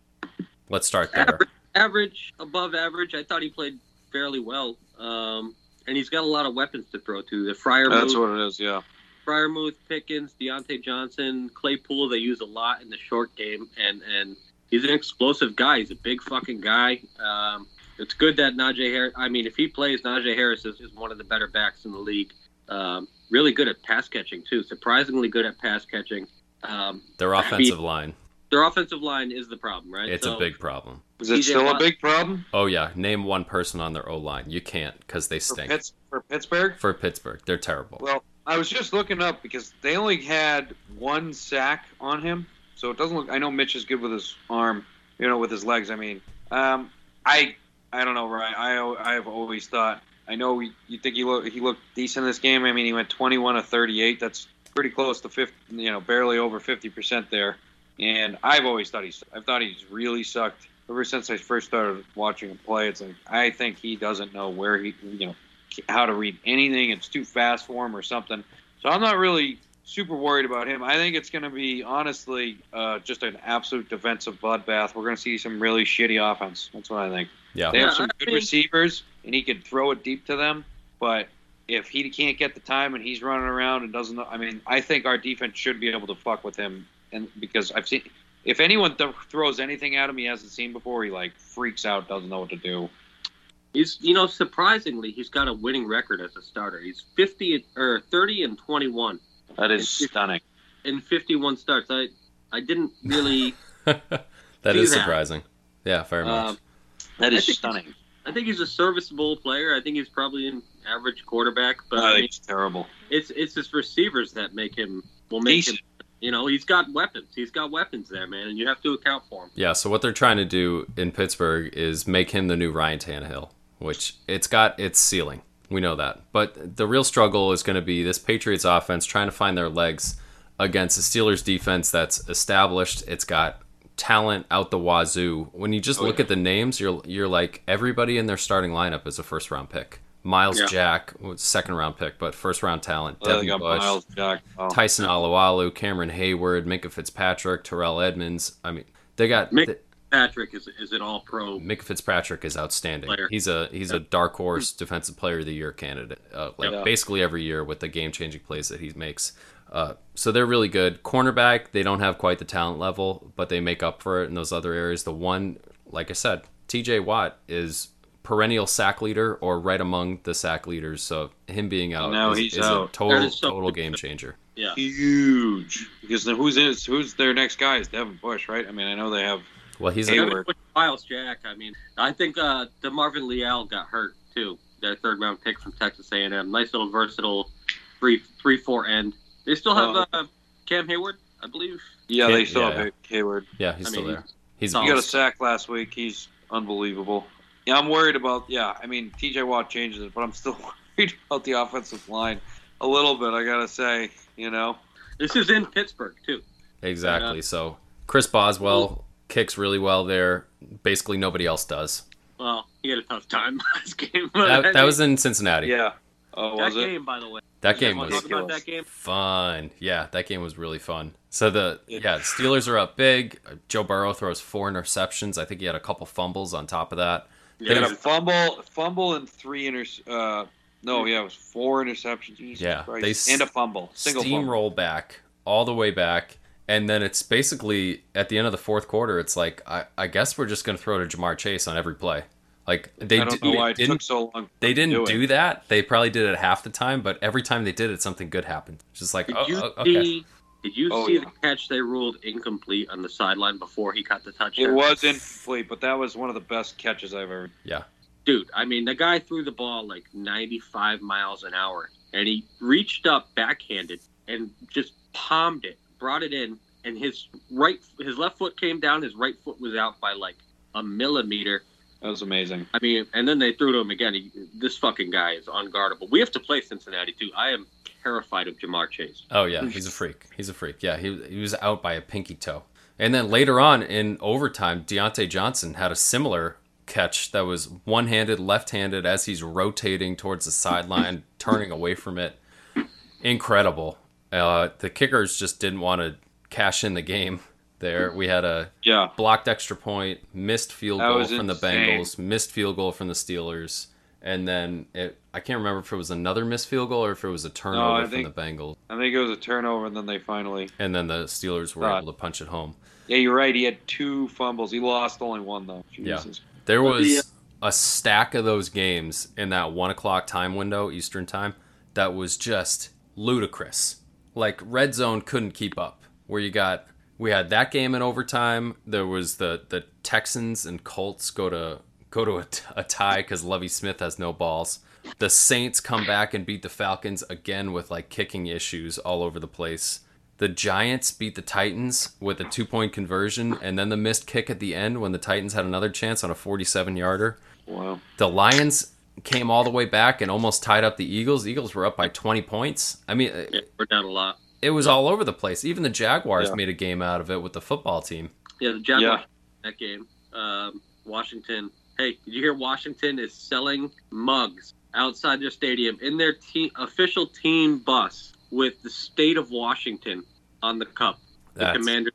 Speaker 3: Let's start there.
Speaker 5: Average, above average. I thought he played fairly well. Um, and he's got a lot of weapons to throw to. The Fryer
Speaker 4: That's what it is. Yeah.
Speaker 5: Freiermuth, Pickens, Diontae Johnson, Claypool. They use a lot in the short game, and and he's an explosive guy. He's a big fucking guy. Um, it's good that Najee Harris. I mean, if he plays, Najee Harris is, is one of the better backs in the league. Um, really good at pass catching too. Surprisingly good at pass catching. Um,
Speaker 3: Their offensive line.
Speaker 5: their offensive line is the problem, right?
Speaker 3: It's
Speaker 5: So-
Speaker 3: a big problem.
Speaker 4: Is it
Speaker 5: TJ
Speaker 4: still a big problem
Speaker 3: Oh yeah, name one person on their O line. You can't because they
Speaker 4: for,
Speaker 3: stink.
Speaker 4: Pitts, for Pittsburgh?
Speaker 3: For Pittsburgh, they're terrible.
Speaker 4: Well, I was just looking up because they only had one sack on him, so it doesn't look. I know Mitch is good with his arm, you know, with his legs. I mean, um, I I don't know, Ryan. I I've always thought. I know you think he looked he looked decent in this game. I mean, he went 21 of 38. That's pretty close to 50, you know, barely over 50 percent there. And I've always thought he's I've thought he's really sucked ever since I first started watching him play. It's like I think he doesn't know where he you know how to read anything. It's too fast for him or something. So I'm not really super worried about him. I think it's going to be honestly uh, just an absolute defensive bloodbath. We're going to see some really shitty offense. That's what I think.
Speaker 3: Yeah.
Speaker 4: They have some good receivers, and he can throw it deep to them. But if he can't get the time and he's running around and doesn't, I mean, I think our defense should be able to fuck with him. And because I've seen, if anyone th- throws anything at him he hasn't seen before, he like freaks out, doesn't know what to do.
Speaker 5: He's, you know, surprisingly, he's got a winning record as a starter. He's 50 or 30 and 21
Speaker 4: That is
Speaker 5: It's-
Speaker 4: stunning.
Speaker 5: in 51 starts. I, I didn't really.
Speaker 3: that
Speaker 5: do
Speaker 3: is
Speaker 5: that.
Speaker 3: surprising. Yeah, very much.
Speaker 5: um,
Speaker 4: That
Speaker 5: I
Speaker 4: stunning.
Speaker 5: I think he's a serviceable player. I think he's probably an average quarterback, but
Speaker 4: I
Speaker 5: I mean,
Speaker 4: it's terrible.
Speaker 5: it's it's his receivers that make him will make
Speaker 4: Decent.
Speaker 5: him. You know, he's got weapons. He's got weapons there, man, and you have to account for him.
Speaker 3: yeah. So what they're trying to do in Pittsburgh is make him the new Ryan Tannehill, which it's got its ceiling. We know that, but the real struggle is going to be this Patriots offense trying to find their legs against the Steelers defense that's established. It's got talent out the wazoo. When you just
Speaker 4: Oh,
Speaker 3: look
Speaker 4: yeah.
Speaker 3: at the names, you're you're like everybody in their starting lineup is a first round pick. Myles
Speaker 5: Yeah.
Speaker 3: Jack, was second round pick, but first round talent.
Speaker 4: Well, they
Speaker 3: Devin Bush,
Speaker 4: Myles Jack. Oh.
Speaker 3: Tyson Alualu, Cameron Heyward, Minkah Fitzpatrick, Terrell Edmunds. I mean, they got
Speaker 5: Mick-
Speaker 3: th-
Speaker 5: Patrick is is an All Pro.
Speaker 3: Minkah Fitzpatrick is outstanding.
Speaker 5: Player.
Speaker 3: He's a he's a dark horse defensive player of the year candidate. Uh, like
Speaker 4: Yeah.
Speaker 3: basically every year with the game changing plays that he makes. Uh, so they're really good. Cornerback, they don't have quite the talent level, but they make up for it in those other areas. The one, like I said, T.J. Watt is perennial sack leader or right among the sack leaders. So him being out
Speaker 4: Now
Speaker 3: is,
Speaker 4: he's
Speaker 3: is a total
Speaker 5: That is so
Speaker 3: total game changer.
Speaker 5: Yeah,
Speaker 4: Huge. Because who's in, who's their next guy is Devin Bush, right? I mean, I know they have.
Speaker 3: Well, he's a,
Speaker 4: Heyward.
Speaker 5: Myles Jack. I mean, I think uh, DeMarvin Leal got hurt too. Their third round pick from Texas A&M. Nice little versatile three three four end. They still have
Speaker 4: Oh.
Speaker 5: uh, Cam Heyward, I believe.
Speaker 4: Yeah,
Speaker 3: Can't-
Speaker 4: they still
Speaker 3: yeah.
Speaker 4: have Heyward.
Speaker 3: yeah, he's
Speaker 5: I
Speaker 3: still
Speaker 5: mean,
Speaker 3: there. He's
Speaker 4: He
Speaker 5: Oh.
Speaker 4: got a sack last week. He's unbelievable. Yeah, I'm worried about. Yeah, I mean, T.J. Watt changes it, but I'm still worried about the offensive line a little bit. I gotta say, you know.
Speaker 5: This is in Pittsburgh too.
Speaker 3: Exactly.
Speaker 5: Yeah.
Speaker 3: So Chris Boswell kicks really well there. Basically, nobody else does.
Speaker 5: Well, he had a tough time last game. but
Speaker 3: That, that was in Cincinnati.
Speaker 4: Yeah. Oh,
Speaker 5: that
Speaker 4: was it?
Speaker 5: game, by the way.
Speaker 3: That game was
Speaker 5: that game.
Speaker 3: fun. Yeah, that game was really fun. So the
Speaker 4: Yeah.
Speaker 3: yeah, the Steelers are up big. Joe Burrow throws four interceptions. I think he had a couple fumbles on top of that.
Speaker 4: He had a
Speaker 5: Yeah,
Speaker 4: fumble, fumble, and three inter. Uh, no, yeah, it was four interceptions. Jesus
Speaker 3: Yeah,
Speaker 4: Christ.
Speaker 3: they s-
Speaker 4: and a fumble, single fumble.
Speaker 3: Steamroll back all the way back, and then it's basically at the end of the fourth quarter. It's like I, I guess we're just going to throw to Ja'Marr Chase on every play. Like they
Speaker 4: I don't
Speaker 3: did,
Speaker 4: know why it
Speaker 3: didn't
Speaker 4: took so long.
Speaker 3: they didn't
Speaker 4: do
Speaker 3: do, that. They probably did it half the time, but every time they did it, something good happened. Just like
Speaker 5: Did
Speaker 3: oh,
Speaker 5: you
Speaker 3: oh, okay.
Speaker 5: see? Did you
Speaker 4: Oh,
Speaker 5: see
Speaker 4: yeah.
Speaker 5: the catch they ruled incomplete on the sideline before he caught the touchdown?
Speaker 4: It was incomplete, but that was one of the best catches I've ever.
Speaker 3: Yeah,
Speaker 5: dude. I mean, the guy threw the ball like 95 miles an hour, and he reached up backhanded and just palmed it, brought it in, and his right, his left foot came down, his right foot was out by like a millimeter.
Speaker 4: That was amazing.
Speaker 5: I mean, and then they threw to him again. He, this fucking guy is unguardable. We have to play Cincinnati too. I am terrified of Ja'Marr Chase.
Speaker 3: Oh yeah, he's a freak. He's a freak. Yeah, he he was out by a pinky toe. And then later on in overtime, Diontae Johnson had a similar catch that was one-handed, left-handed as he's rotating towards the sideline, turning away from it. Incredible. Uh, the kickers just didn't want to cash in the game. There, we had a
Speaker 4: Yeah.
Speaker 3: blocked extra point, missed field
Speaker 4: That
Speaker 3: goal from the. Bengals, missed field goal from the Steelers, and then it, I can't remember if it was another missed field goal or if it was a turnover
Speaker 4: I
Speaker 3: from the Bengals,
Speaker 4: I think it was a turnover, and then they finally.
Speaker 3: and then the Steelers were able to punch it home.
Speaker 4: Yeah, you're right. He had two fumbles. He lost only one though.
Speaker 3: Yeah. There
Speaker 5: the,
Speaker 3: was uh, a stack of those games in that one o'clock time window, Eastern time, that was just ludicrous. Like red zone couldn't keep up. Where you got we had that game in overtime. There was the the Texans and Colts go to go to a, tie because Lovie Smith has no balls. The Saints come back and beat the Falcons again with like kicking issues all over the place. The Giants beat the Titans with a two point conversion and then the missed kick at the end when the Titans had another chance on a 47 yarder.
Speaker 4: Wow.
Speaker 3: The Lions came all the way back and almost tied up the Eagles. The Eagles were up by 20 points. I mean, uh,
Speaker 5: Yeah, we're down a lot.
Speaker 3: It was all over the place. Even the Jaguars
Speaker 4: Yeah.
Speaker 3: made a game out of it with the football team.
Speaker 5: Yeah, the Jaguars
Speaker 4: Yeah.
Speaker 5: that game. Um, Washington. Hey, did you hear Washington is selling mugs outside their stadium in their team official team bus with the state of Washington on the cup? The
Speaker 3: That's-
Speaker 5: commander.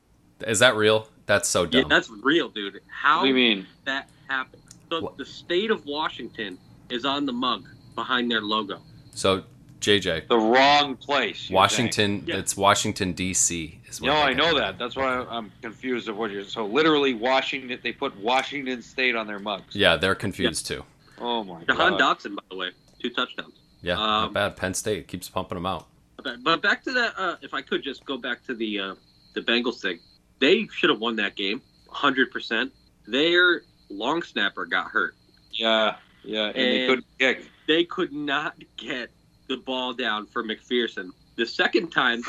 Speaker 3: Is that real? That's so
Speaker 5: Yeah,
Speaker 3: dumb.
Speaker 5: that's real, dude. How
Speaker 4: do you mean?
Speaker 5: that happened? So
Speaker 3: What?
Speaker 5: the state of Washington is on the mug behind their logo.
Speaker 3: so, JJ,
Speaker 4: The wrong place. you're
Speaker 3: Washington,
Speaker 5: Yeah.
Speaker 3: it's Washington, D.C. is
Speaker 4: saying.
Speaker 3: where
Speaker 4: No, I know that. That's why I'm confused of what you're. So literally, Washington. They put Washington State on their mugs.
Speaker 3: Yeah, they're confused too.
Speaker 4: Oh my
Speaker 5: Jahan
Speaker 4: god.
Speaker 5: Dotson, by the way, two touchdowns.
Speaker 3: Yeah, not
Speaker 5: Um,
Speaker 3: bad. Penn State keeps pumping them out.
Speaker 5: But, but back to that, uh, if I could just go back to the uh, the Bengals thing, they should have won that game, hundred percent. Their long snapper got hurt.
Speaker 4: Yeah, yeah, and, they couldn't kick.
Speaker 5: They could not get the ball down for McPherson. The second time,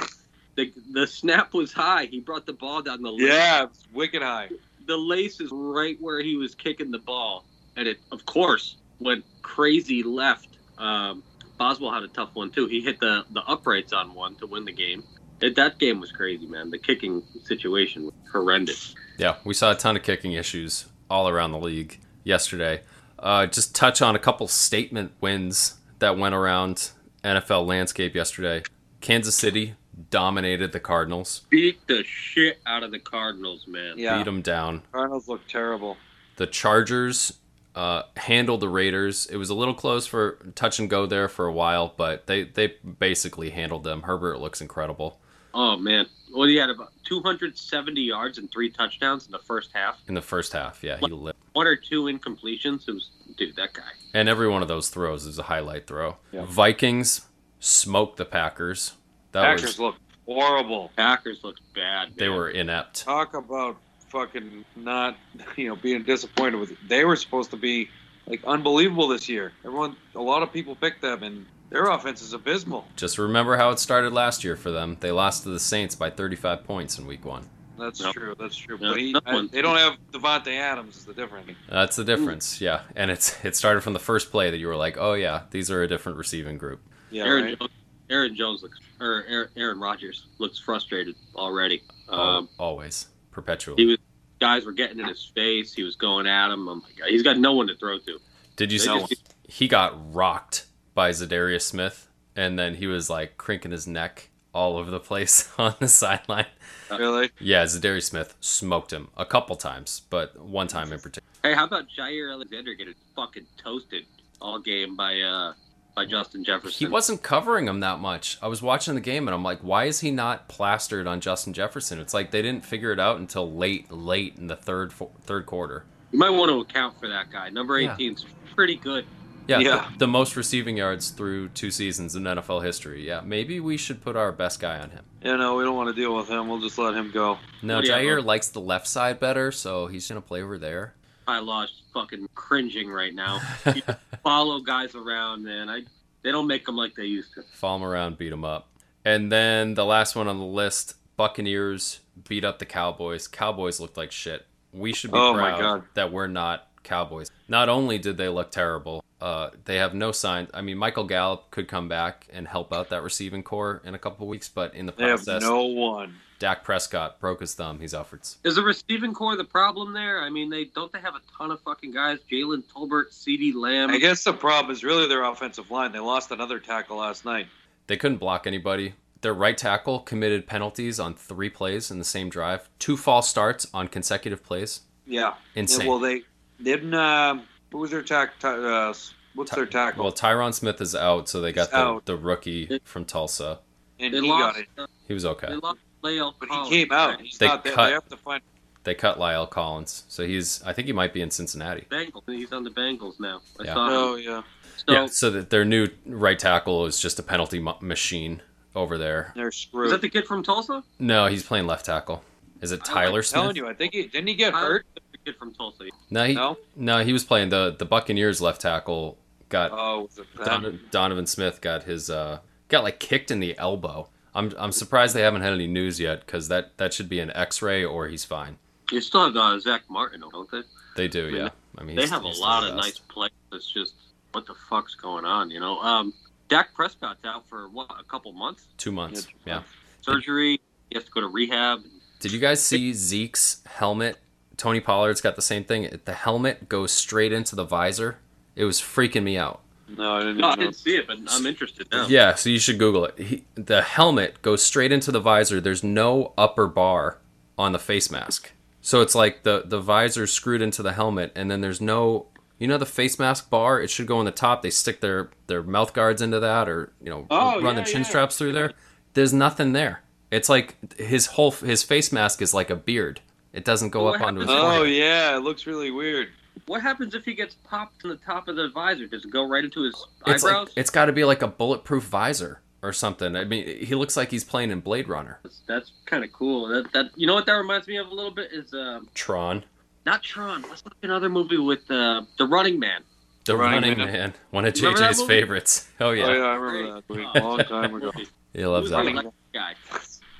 Speaker 5: the the snap was high. He brought the ball down the lace.
Speaker 4: Yeah, it's wicked high.
Speaker 5: the lace is right where he was kicking the ball, and it of course went crazy left. Um, Boswell had a tough one too. He hit the the uprights on one to win the game. It, that game was crazy, man. The kicking situation was horrendous.
Speaker 3: Yeah, we saw a ton of kicking issues all around the league yesterday. Uh, just touch on a couple statement wins that went around NFL landscape yesterday. Kansas City dominated the Cardinals,
Speaker 5: Beat the shit out of the Cardinals, man.
Speaker 4: Yeah,
Speaker 3: beat them down.
Speaker 4: Cardinals look terrible.
Speaker 3: The Chargers uh, handled the Raiders. It was a little close for touch and go there for a while, but they, they basically handled them. Herbert looks incredible
Speaker 5: Oh man. Well, he had about 270 yards and three touchdowns in the first half.
Speaker 3: in the first half. Yeah, he lit.
Speaker 5: One or two incompletions. It was, dude, that guy.
Speaker 3: And every one of those throws is a highlight throw.
Speaker 4: Yeah.
Speaker 3: Vikings smoked the Packers. That
Speaker 4: Packers
Speaker 3: was
Speaker 4: look horrible.
Speaker 5: Packers looked bad.
Speaker 3: they
Speaker 5: man.
Speaker 3: were inept.
Speaker 4: Talk about fucking not, you know, being disappointed with. They were supposed to be like unbelievable this year. Everyone, a lot of people picked them, and their offense is abysmal.
Speaker 3: Just remember how it started last year for them. They lost to the Saints by 35 points in week 1.
Speaker 4: That's
Speaker 5: No.
Speaker 4: true. That's true.
Speaker 5: No,
Speaker 4: but he,
Speaker 5: no
Speaker 4: I- they don't have Davante Adams. Is the difference?
Speaker 3: That's the difference, yeah. And it's it started from the first play that you were like, oh yeah, these are a different receiving group.
Speaker 4: Yeah,
Speaker 5: Aaron
Speaker 4: right.
Speaker 5: Jones, Aaron Jones looks, or Aaron, Aaron Rodgers looks frustrated already. Um,
Speaker 3: Al- always, perpetually.
Speaker 5: he was guys were getting in his face. He was going at him. Oh my god, he's got no one to throw to.
Speaker 3: Did you
Speaker 5: They
Speaker 3: see?
Speaker 5: just-
Speaker 3: He got rocked by Za'Darius Smith, and then he was like crinking his neck all over the place on the sideline.
Speaker 4: Really?
Speaker 3: Yeah, Za'Darius Smith smoked him a couple times, but one time in particular.
Speaker 5: Hey, how about Jaire Alexander getting fucking toasted all game by uh by Justin Jefferson?
Speaker 3: He wasn't covering him that much. I was watching the game and I'm like, why is he not plastered on Justin Jefferson? It's like they didn't figure it out until late, late in the third third quarter.
Speaker 5: You might want to account for that guy. Number
Speaker 3: Yeah.
Speaker 5: 18's pretty good.
Speaker 3: Yeah,
Speaker 4: Yeah.
Speaker 3: The, the most receiving yards through two seasons in NFL history. Yeah, maybe we should put our best guy on him.
Speaker 4: Yeah, no, we don't want to deal with him. We'll just let him go.
Speaker 3: No,
Speaker 5: What do you have, Jaire
Speaker 3: likes the left side better, so he's gonna play over there.
Speaker 5: I lost fucking cringing right now. Follow guys around, man. I they don't make them like they used to.
Speaker 3: Follow him around, beat him up. And then the last one on the list, Buccaneers beat up the Cowboys. Cowboys looked like shit. We should be
Speaker 4: Oh my
Speaker 3: proud
Speaker 4: God.
Speaker 3: that we're not Cowboys. Not only did they look terrible, uh, they have no sign. I mean, Michael Gallup could come back and help out that receiving corps in a couple weeks, but in the process,
Speaker 4: They have no one.
Speaker 3: Dak Prescott broke his thumb. He's out for
Speaker 5: Is the receiving corps the problem there? I mean, they don't they have a ton of fucking guys? Jalen Tolbert, CeeDee Lamb.
Speaker 4: I guess the problem is really their offensive line. They lost another tackle last night.
Speaker 3: They couldn't block anybody. Their right tackle committed penalties on three plays in the same drive. Two false starts on consecutive plays.
Speaker 4: Yeah.
Speaker 3: Insane.
Speaker 4: Well, they didn't. Um, who was their tack? ta- uh, what's their tackle?
Speaker 3: Well, Tyron Smith is out, so they got the,
Speaker 4: out.
Speaker 3: the rookie from Tulsa.
Speaker 4: and
Speaker 5: they
Speaker 4: he
Speaker 5: lost.
Speaker 4: got it.
Speaker 5: uh,
Speaker 3: He was okay.
Speaker 5: They lost Leo
Speaker 4: But he came out. He's
Speaker 3: They
Speaker 4: not there.
Speaker 3: cut-
Speaker 4: They have to find.
Speaker 3: They cut La'el Collins, so he's. I think he might be in Cincinnati.
Speaker 5: Bengals. He's on the Bengals now. I
Speaker 3: Yeah.
Speaker 5: saw.
Speaker 4: Oh yeah.
Speaker 5: So,
Speaker 3: yeah, so that their new right tackle is just a penalty mu- machine over there.
Speaker 4: They're screwed.
Speaker 5: is that the kid from Tulsa?
Speaker 3: No, he's playing left tackle. Is it Tyler
Speaker 4: I'm telling you, I think he didn't he get
Speaker 5: Tyler-
Speaker 4: hurt.
Speaker 5: Kid from Tulsa.
Speaker 3: No, he,
Speaker 4: No.
Speaker 3: no, he was playing the the Buccaneers left tackle. Got
Speaker 4: Oh, it
Speaker 3: Donovan Smith got his uh got like kicked in the elbow. I'm I'm surprised they haven't had any news yet because that that should be an X-ray or he's fine.
Speaker 5: You still have uh, Zack Martin, don't they?
Speaker 3: They do,
Speaker 5: I mean,
Speaker 3: yeah. I mean,
Speaker 5: They have a lot of nice players. It's just what the fuck's going on, you know? Um, Dak Prescott's out for what a couple months
Speaker 3: two months. Yeah.
Speaker 5: surgery. He has to go to rehab.
Speaker 3: Did you guys see Zeke's helmet? Tony Pollard's got the same thing. The helmet goes straight into the visor. It was freaking me out.
Speaker 4: No, I didn't.
Speaker 5: No, I didn't see it, but I'm interested now.
Speaker 3: Yeah, so you should Google it. He, the helmet goes straight into the visor. There's no upper bar on the face mask. So it's like the the visor's screwed into the helmet, and then there's no, you know, the face mask bar. It should go on the top. They stick their their mouth guards into that, or you know,
Speaker 4: Oh,
Speaker 3: run
Speaker 4: yeah,
Speaker 3: the chin
Speaker 4: yeah.
Speaker 3: straps through there. There's nothing there. It's like his whole his face mask is like a beard. It doesn't go
Speaker 5: Well,
Speaker 3: up
Speaker 5: what
Speaker 3: onto his
Speaker 5: happens-
Speaker 4: Oh yeah, it looks really weird.
Speaker 5: What happens if he gets popped in the top of the visor? Does it go right into his
Speaker 3: It's
Speaker 5: eyebrows?
Speaker 3: like it's got to be like a bulletproof visor or something. I mean, he looks like he's playing in Blade Runner.
Speaker 5: that's that's kind of cool. That that you know what that reminds me of a little bit is um
Speaker 3: Tron,
Speaker 5: not Tron. What's another movie with uh, the Running Man?
Speaker 3: the
Speaker 4: Running
Speaker 3: Running,
Speaker 4: Man.
Speaker 3: Man, one of
Speaker 5: Remember
Speaker 3: JJ's favorites. Oh yeah,
Speaker 4: Oh yeah, I remember that movie a long time ago.
Speaker 3: he loves that.
Speaker 5: the guy?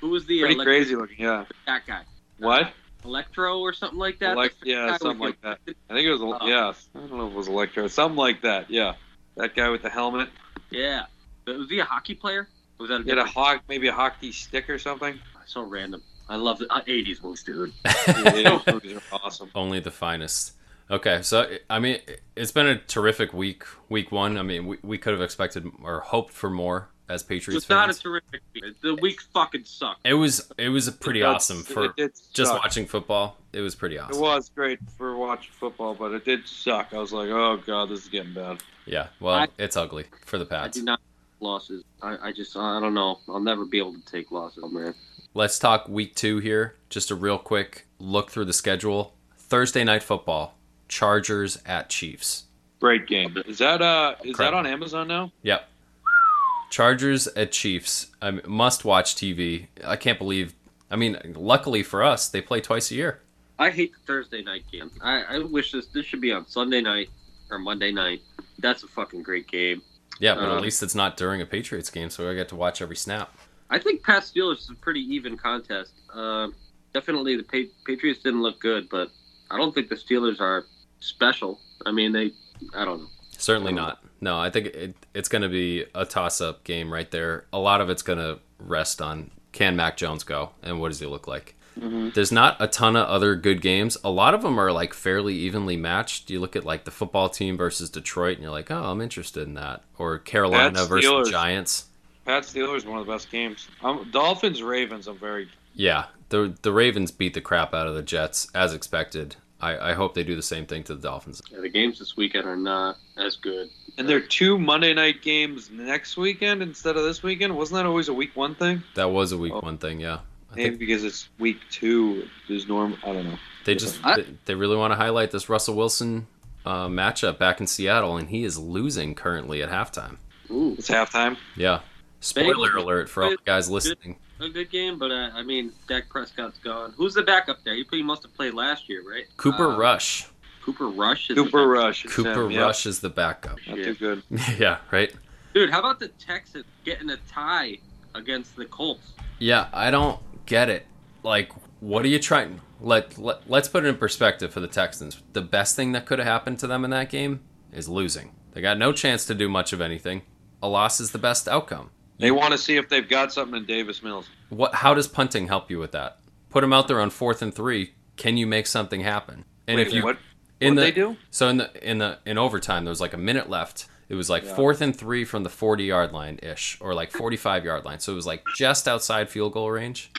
Speaker 5: Who was the
Speaker 4: Pretty
Speaker 5: elect-
Speaker 4: crazy looking. Yeah.
Speaker 5: that guy?
Speaker 4: What?
Speaker 5: Electro or something like that.
Speaker 4: Elec- yeah, something
Speaker 5: with
Speaker 4: like
Speaker 5: the-
Speaker 4: I think it was.
Speaker 5: Oh.
Speaker 4: Yeah, I don't know if it was Electro. Something like that. Yeah. That guy with the helmet.
Speaker 5: Yeah. But Was he a hockey player? Was that a
Speaker 4: He had a
Speaker 5: different?
Speaker 4: hawk, maybe a hockey stick or something.
Speaker 5: so random. I love the uh, '80s movies, dude.
Speaker 4: Yeah, those movies are awesome.
Speaker 3: Only the finest. Okay, so I mean, it's been a terrific week. Week one. I mean, we, we could have expected or hoped for more as Patriots
Speaker 5: It's not a terrific. week. The week fucking sucked.
Speaker 3: It was it was pretty
Speaker 4: That's-
Speaker 3: awesome for
Speaker 4: it
Speaker 3: just watching football. It was pretty awesome.
Speaker 4: It was great for watching football, but it did suck. I was like, oh god, this is getting bad.
Speaker 3: Yeah, well,
Speaker 5: I-
Speaker 3: it's ugly for the
Speaker 5: I do not losses. I, I just I don't know. I'll never be able to take losses, man.
Speaker 3: Let's talk week two here. Just a real quick look through the schedule. Thursday night football. Chargers at Chiefs.
Speaker 4: Great game. Is that uh is
Speaker 3: Crap.
Speaker 4: that on Amazon now?
Speaker 3: Yep. Chargers at Chiefs. I mean, must watch TV. I can't believe. I mean, luckily for us, they play twice a year.
Speaker 5: I hate the Thursday night game. I, I wish this this should be on Sunday night or Monday night. That's a fucking great game.
Speaker 3: Yeah, but
Speaker 5: Uh,
Speaker 3: at least it's not during a Patriots game, so I get to watch every snap.
Speaker 5: I think Pat Steelers is a pretty even contest. Uh, definitely the pa- Patriots didn't look good, but I don't think the Steelers are special. I mean, they. I don't know.
Speaker 3: Certainly not. No, I think it, it's going to be a toss-up game right there. A lot of it's going to rest on can Mac Jones go and what does he look like. There's not a ton of other good games. A lot of them are like fairly evenly matched. You look at like the football team versus Detroit, and you're like, oh, I'm interested in that. Or Carolina
Speaker 4: That's
Speaker 3: versus
Speaker 4: Steelers.
Speaker 3: Giants.
Speaker 4: Pat Steelers is one of the best games. Um, Dolphins Ravens. I'm very
Speaker 3: Yeah, the the Ravens beat the crap out of the Jets as expected. I, I hope they do the same thing to the Dolphins.
Speaker 5: Yeah, the games this weekend are not as good.
Speaker 4: And there are two Monday night games next weekend instead of this weekend. Wasn't that always a week one thing?
Speaker 3: That was a week
Speaker 4: Oh.
Speaker 3: one thing, yeah. I
Speaker 4: Maybe
Speaker 3: think
Speaker 4: because it's week two is normal. I don't know.
Speaker 3: they just
Speaker 5: I-
Speaker 3: they, they really want to highlight this Russell Wilson uh, matchup back in Seattle, and he is losing currently at halftime.
Speaker 5: Ooh,
Speaker 4: It's halftime.
Speaker 3: Yeah. Spoiler
Speaker 5: Bengals-
Speaker 3: alert for all the guys listening.
Speaker 5: a good game, but uh, I mean, Dak Prescott's gone. Who's the backup there? He pretty must have played last year, right?
Speaker 3: Cooper
Speaker 5: Uh,
Speaker 3: Rush.
Speaker 5: Cooper Rush. Is the
Speaker 4: Cooper Rush.
Speaker 3: Cooper
Speaker 4: him, yeah.
Speaker 3: Rush is the backup.
Speaker 4: Not too good.
Speaker 3: yeah, right.
Speaker 5: Dude, how about the Texans getting a tie against the Colts?
Speaker 3: Yeah, I don't get it. Like, what are you trying? Let, let let's put it in perspective for the Texans. The best thing that could have happened to them in that game is losing. They got no chance to do much of anything. A loss is the best outcome.
Speaker 4: They want to see if they've got something in Davis Mills.
Speaker 3: What? How does punting help you with that? Put them out there on fourth and three. Can you make something happen? And
Speaker 4: Wait,
Speaker 3: if you
Speaker 4: what?
Speaker 3: In
Speaker 4: What'd
Speaker 3: the
Speaker 4: they do?
Speaker 3: so in the in the in overtime there was like a minute left. It was like
Speaker 4: Yeah.
Speaker 3: fourth and three from the forty yard line ish, or like forty five yard line. So it was like just outside field goal range.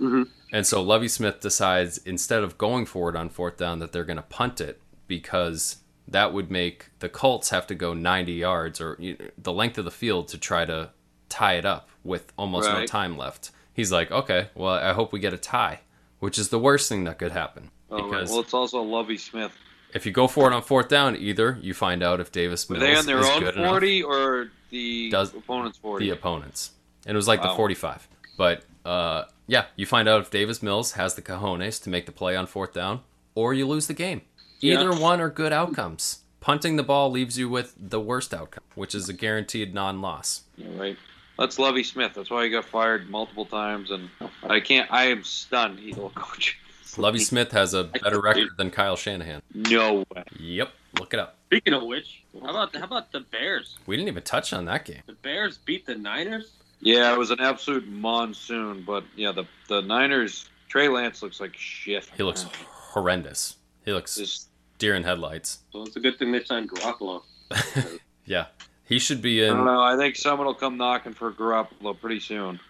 Speaker 5: Mhm.
Speaker 3: And so Lovie Smith decides instead of going for it on fourth down that they're going to punt it because that would make the Colts have to go 90 yards or you know, the length of the field to try to tie it up with almost no time left. He's like, okay, well, I hope we get a tie, which is the worst thing that could happen.
Speaker 4: Oh, right.
Speaker 3: Because
Speaker 4: Well, it's also Lovie Smith.
Speaker 3: If you go for it on fourth down, either you find out if Davis
Speaker 4: Were
Speaker 3: Mills
Speaker 4: they on their
Speaker 3: is
Speaker 4: own
Speaker 3: good enough,
Speaker 4: or the
Speaker 3: Does-
Speaker 4: opponent's 40?
Speaker 3: the opponents. And it was like the 45. But uh, yeah, you find out if Davis Mills has the cojones to make the play on fourth down, or you lose the game. Either
Speaker 5: Yeah.
Speaker 3: one are good outcomes. Punting the ball leaves you with the worst outcome, which is a guaranteed non-loss.
Speaker 4: All right. That's Lovie Smith. That's why he got fired multiple times, and I can't. I am stunned. He's a coach.
Speaker 3: Lovie Smith has a better record than Kyle Shanahan.
Speaker 4: No way.
Speaker 3: Yep, look it up.
Speaker 5: Speaking of which, how about how about the Bears?
Speaker 3: We didn't even touch on that game.
Speaker 5: The Bears beat the Niners.
Speaker 4: Yeah, it was an absolute monsoon, but yeah, the the Niners. Trey Lance looks like shit.
Speaker 3: He looks horrendous. He looks
Speaker 4: Just
Speaker 3: deer in headlights.
Speaker 5: So it's a good thing they signed Garoppolo.
Speaker 3: Yeah, he should be
Speaker 4: I don't
Speaker 3: in.
Speaker 4: know. I think someone will come knocking for Garoppolo pretty soon.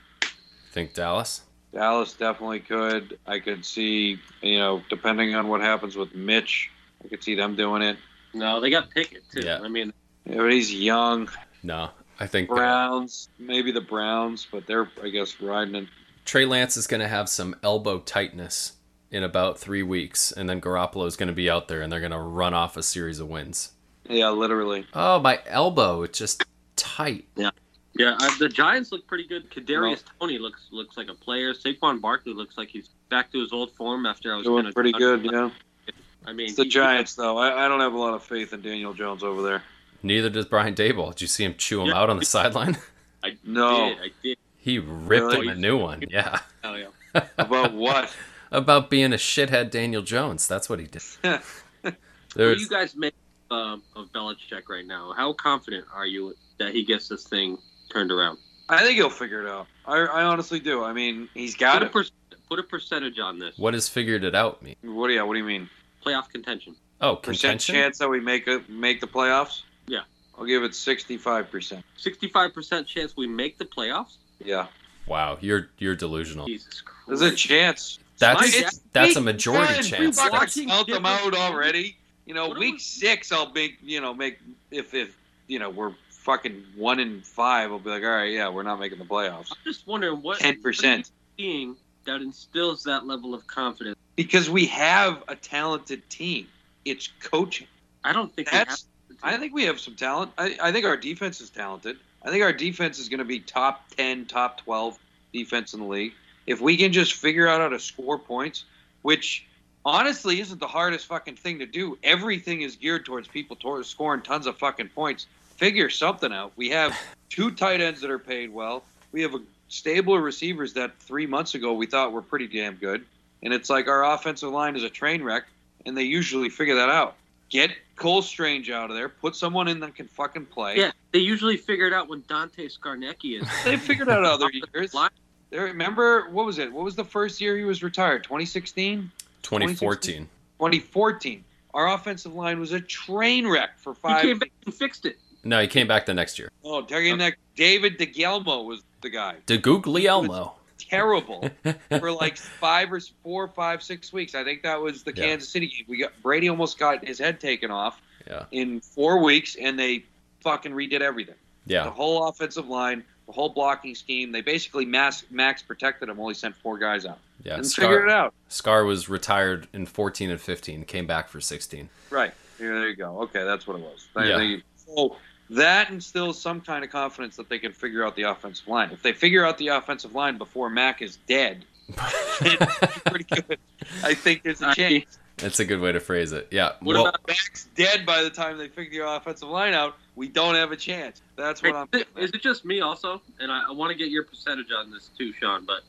Speaker 3: Think Dallas.
Speaker 4: Dallas definitely could. I could see, you know, depending on what happens with Mitch, I could see them doing it.
Speaker 5: No, they got Pickett too.
Speaker 3: Yeah.
Speaker 5: I mean,
Speaker 4: Yeah, but he's young.
Speaker 3: No, I think that
Speaker 4: Browns, maybe the Browns, but they're, I guess, riding it.
Speaker 3: Trey Lance is going to have some elbow tightness in about three weeks, and then Garoppolo is going to be out there, and they're going to run off a series of wins.
Speaker 4: Yeah, literally.
Speaker 3: Oh, my elbow! It's just tight.
Speaker 5: yeah, uh, the Giants look pretty good. Kadarius Toney looks looks like a player. Saquon Barkley looks like he's back to his old form after I was
Speaker 4: Doing pretty good, yeah.
Speaker 5: I mean,
Speaker 4: It's the
Speaker 5: he-
Speaker 4: Giants, though. I, I don't have a lot of faith in Daniel Jones over there.
Speaker 3: Neither does Brian Daboll. Did you see him chew him
Speaker 5: Yeah.
Speaker 3: out on the sideline?
Speaker 5: I
Speaker 4: No.
Speaker 5: did. I did.
Speaker 3: he ripped
Speaker 4: Really?
Speaker 3: him a new one. Yeah,
Speaker 5: Oh yeah.
Speaker 4: About what?
Speaker 3: about being a shithead Daniel Jones. That's what he did.
Speaker 5: What do you guys make um, of Belichick right now? How confident are you that he gets this thing turned around?
Speaker 4: I think he'll figure it out. I, I honestly do. I mean, he's got
Speaker 5: Put a, per- put a percentage on this.
Speaker 3: what does figured it out mean?
Speaker 4: What do you? What do you mean?
Speaker 5: Playoff contention.
Speaker 3: Oh,
Speaker 4: Percent
Speaker 3: contention.
Speaker 4: chance that we make a, make the playoffs?
Speaker 5: Yeah.
Speaker 4: I'll give it sixty-five percent.
Speaker 5: Sixty-five percent chance we make the playoffs.
Speaker 4: Yeah.
Speaker 3: Wow, you're you're delusional.
Speaker 5: Jesus Christ.
Speaker 4: There's a chance.
Speaker 3: That's
Speaker 4: It's
Speaker 3: that's a majority
Speaker 4: one.
Speaker 3: chance.
Speaker 4: We
Speaker 3: That's-
Speaker 4: fucking count them out already. You know,
Speaker 5: What
Speaker 4: week
Speaker 5: we-
Speaker 4: six, I'll make you know make if if you know we're fucking one in five. I'll be like, all right, yeah, we're not making the playoffs.
Speaker 5: I'm just wondering what
Speaker 4: Ten percent.
Speaker 5: seeing that instills that level of confidence.
Speaker 4: Because we have a talented team. It's coaching.
Speaker 5: I don't think
Speaker 4: That's. I think we have some talent. I, I think our defense is talented. I think our defense is going to be top ten, top twelve defense in the league. If we can just figure out how to score points, which honestly isn't the hardest fucking thing to do. Everything is geared towards people towards scoring tons of fucking points. Figure something out. We have two tight ends that are paid well. We have a stable of receivers that three months ago we thought were pretty damn good. And it's like our offensive line is a train wreck, and they usually figure that out. Get Cole Strange out of there. Put someone in that can fucking play.
Speaker 5: Yeah, they usually figure it out when Dante Scarnecchia is.
Speaker 4: They figured out other years.
Speaker 5: Line.
Speaker 4: They remember what was it? What was the first year he was retired? 2016,
Speaker 3: 2014.
Speaker 4: 2014. Our offensive line was a train wreck for five.
Speaker 5: He
Speaker 4: five.
Speaker 5: came back and fixed it.
Speaker 3: No, he came back the next year.
Speaker 4: Oh, taking that David DeGelmo was the guy.
Speaker 3: DeGuglielmo.
Speaker 4: Terrible for like five or four, five, six weeks. I think that was the
Speaker 3: Yeah.
Speaker 4: Kansas City game. We got Brady almost got his head taken off
Speaker 3: Yeah.
Speaker 4: in four weeks, and they fucking redid everything.
Speaker 3: Yeah, The
Speaker 4: whole offensive line, the whole blocking scheme. They basically mass, max protected him. Only sent four guys out
Speaker 3: Yeah.
Speaker 4: and figured it
Speaker 3: Scar,
Speaker 4: out.
Speaker 3: Scar was retired in 14 and 15, came back for 16.
Speaker 4: Right. Here, there you go. Okay, that's what it was.
Speaker 3: Yeah.
Speaker 4: they- so that instills some kind of confidence that they can figure out the offensive line. If they figure out the offensive line before Mac is dead, pretty good. I think there's a
Speaker 5: I-
Speaker 4: chance.
Speaker 3: That's a good way to phrase it. Yeah.
Speaker 5: What
Speaker 3: well,
Speaker 5: about-
Speaker 4: Mac's dead by the time they figure the offensive line out. We don't have a chance. That's what I'm.
Speaker 5: Is it- is it just me also? And I, I want to get your percentage on this too, Sean. But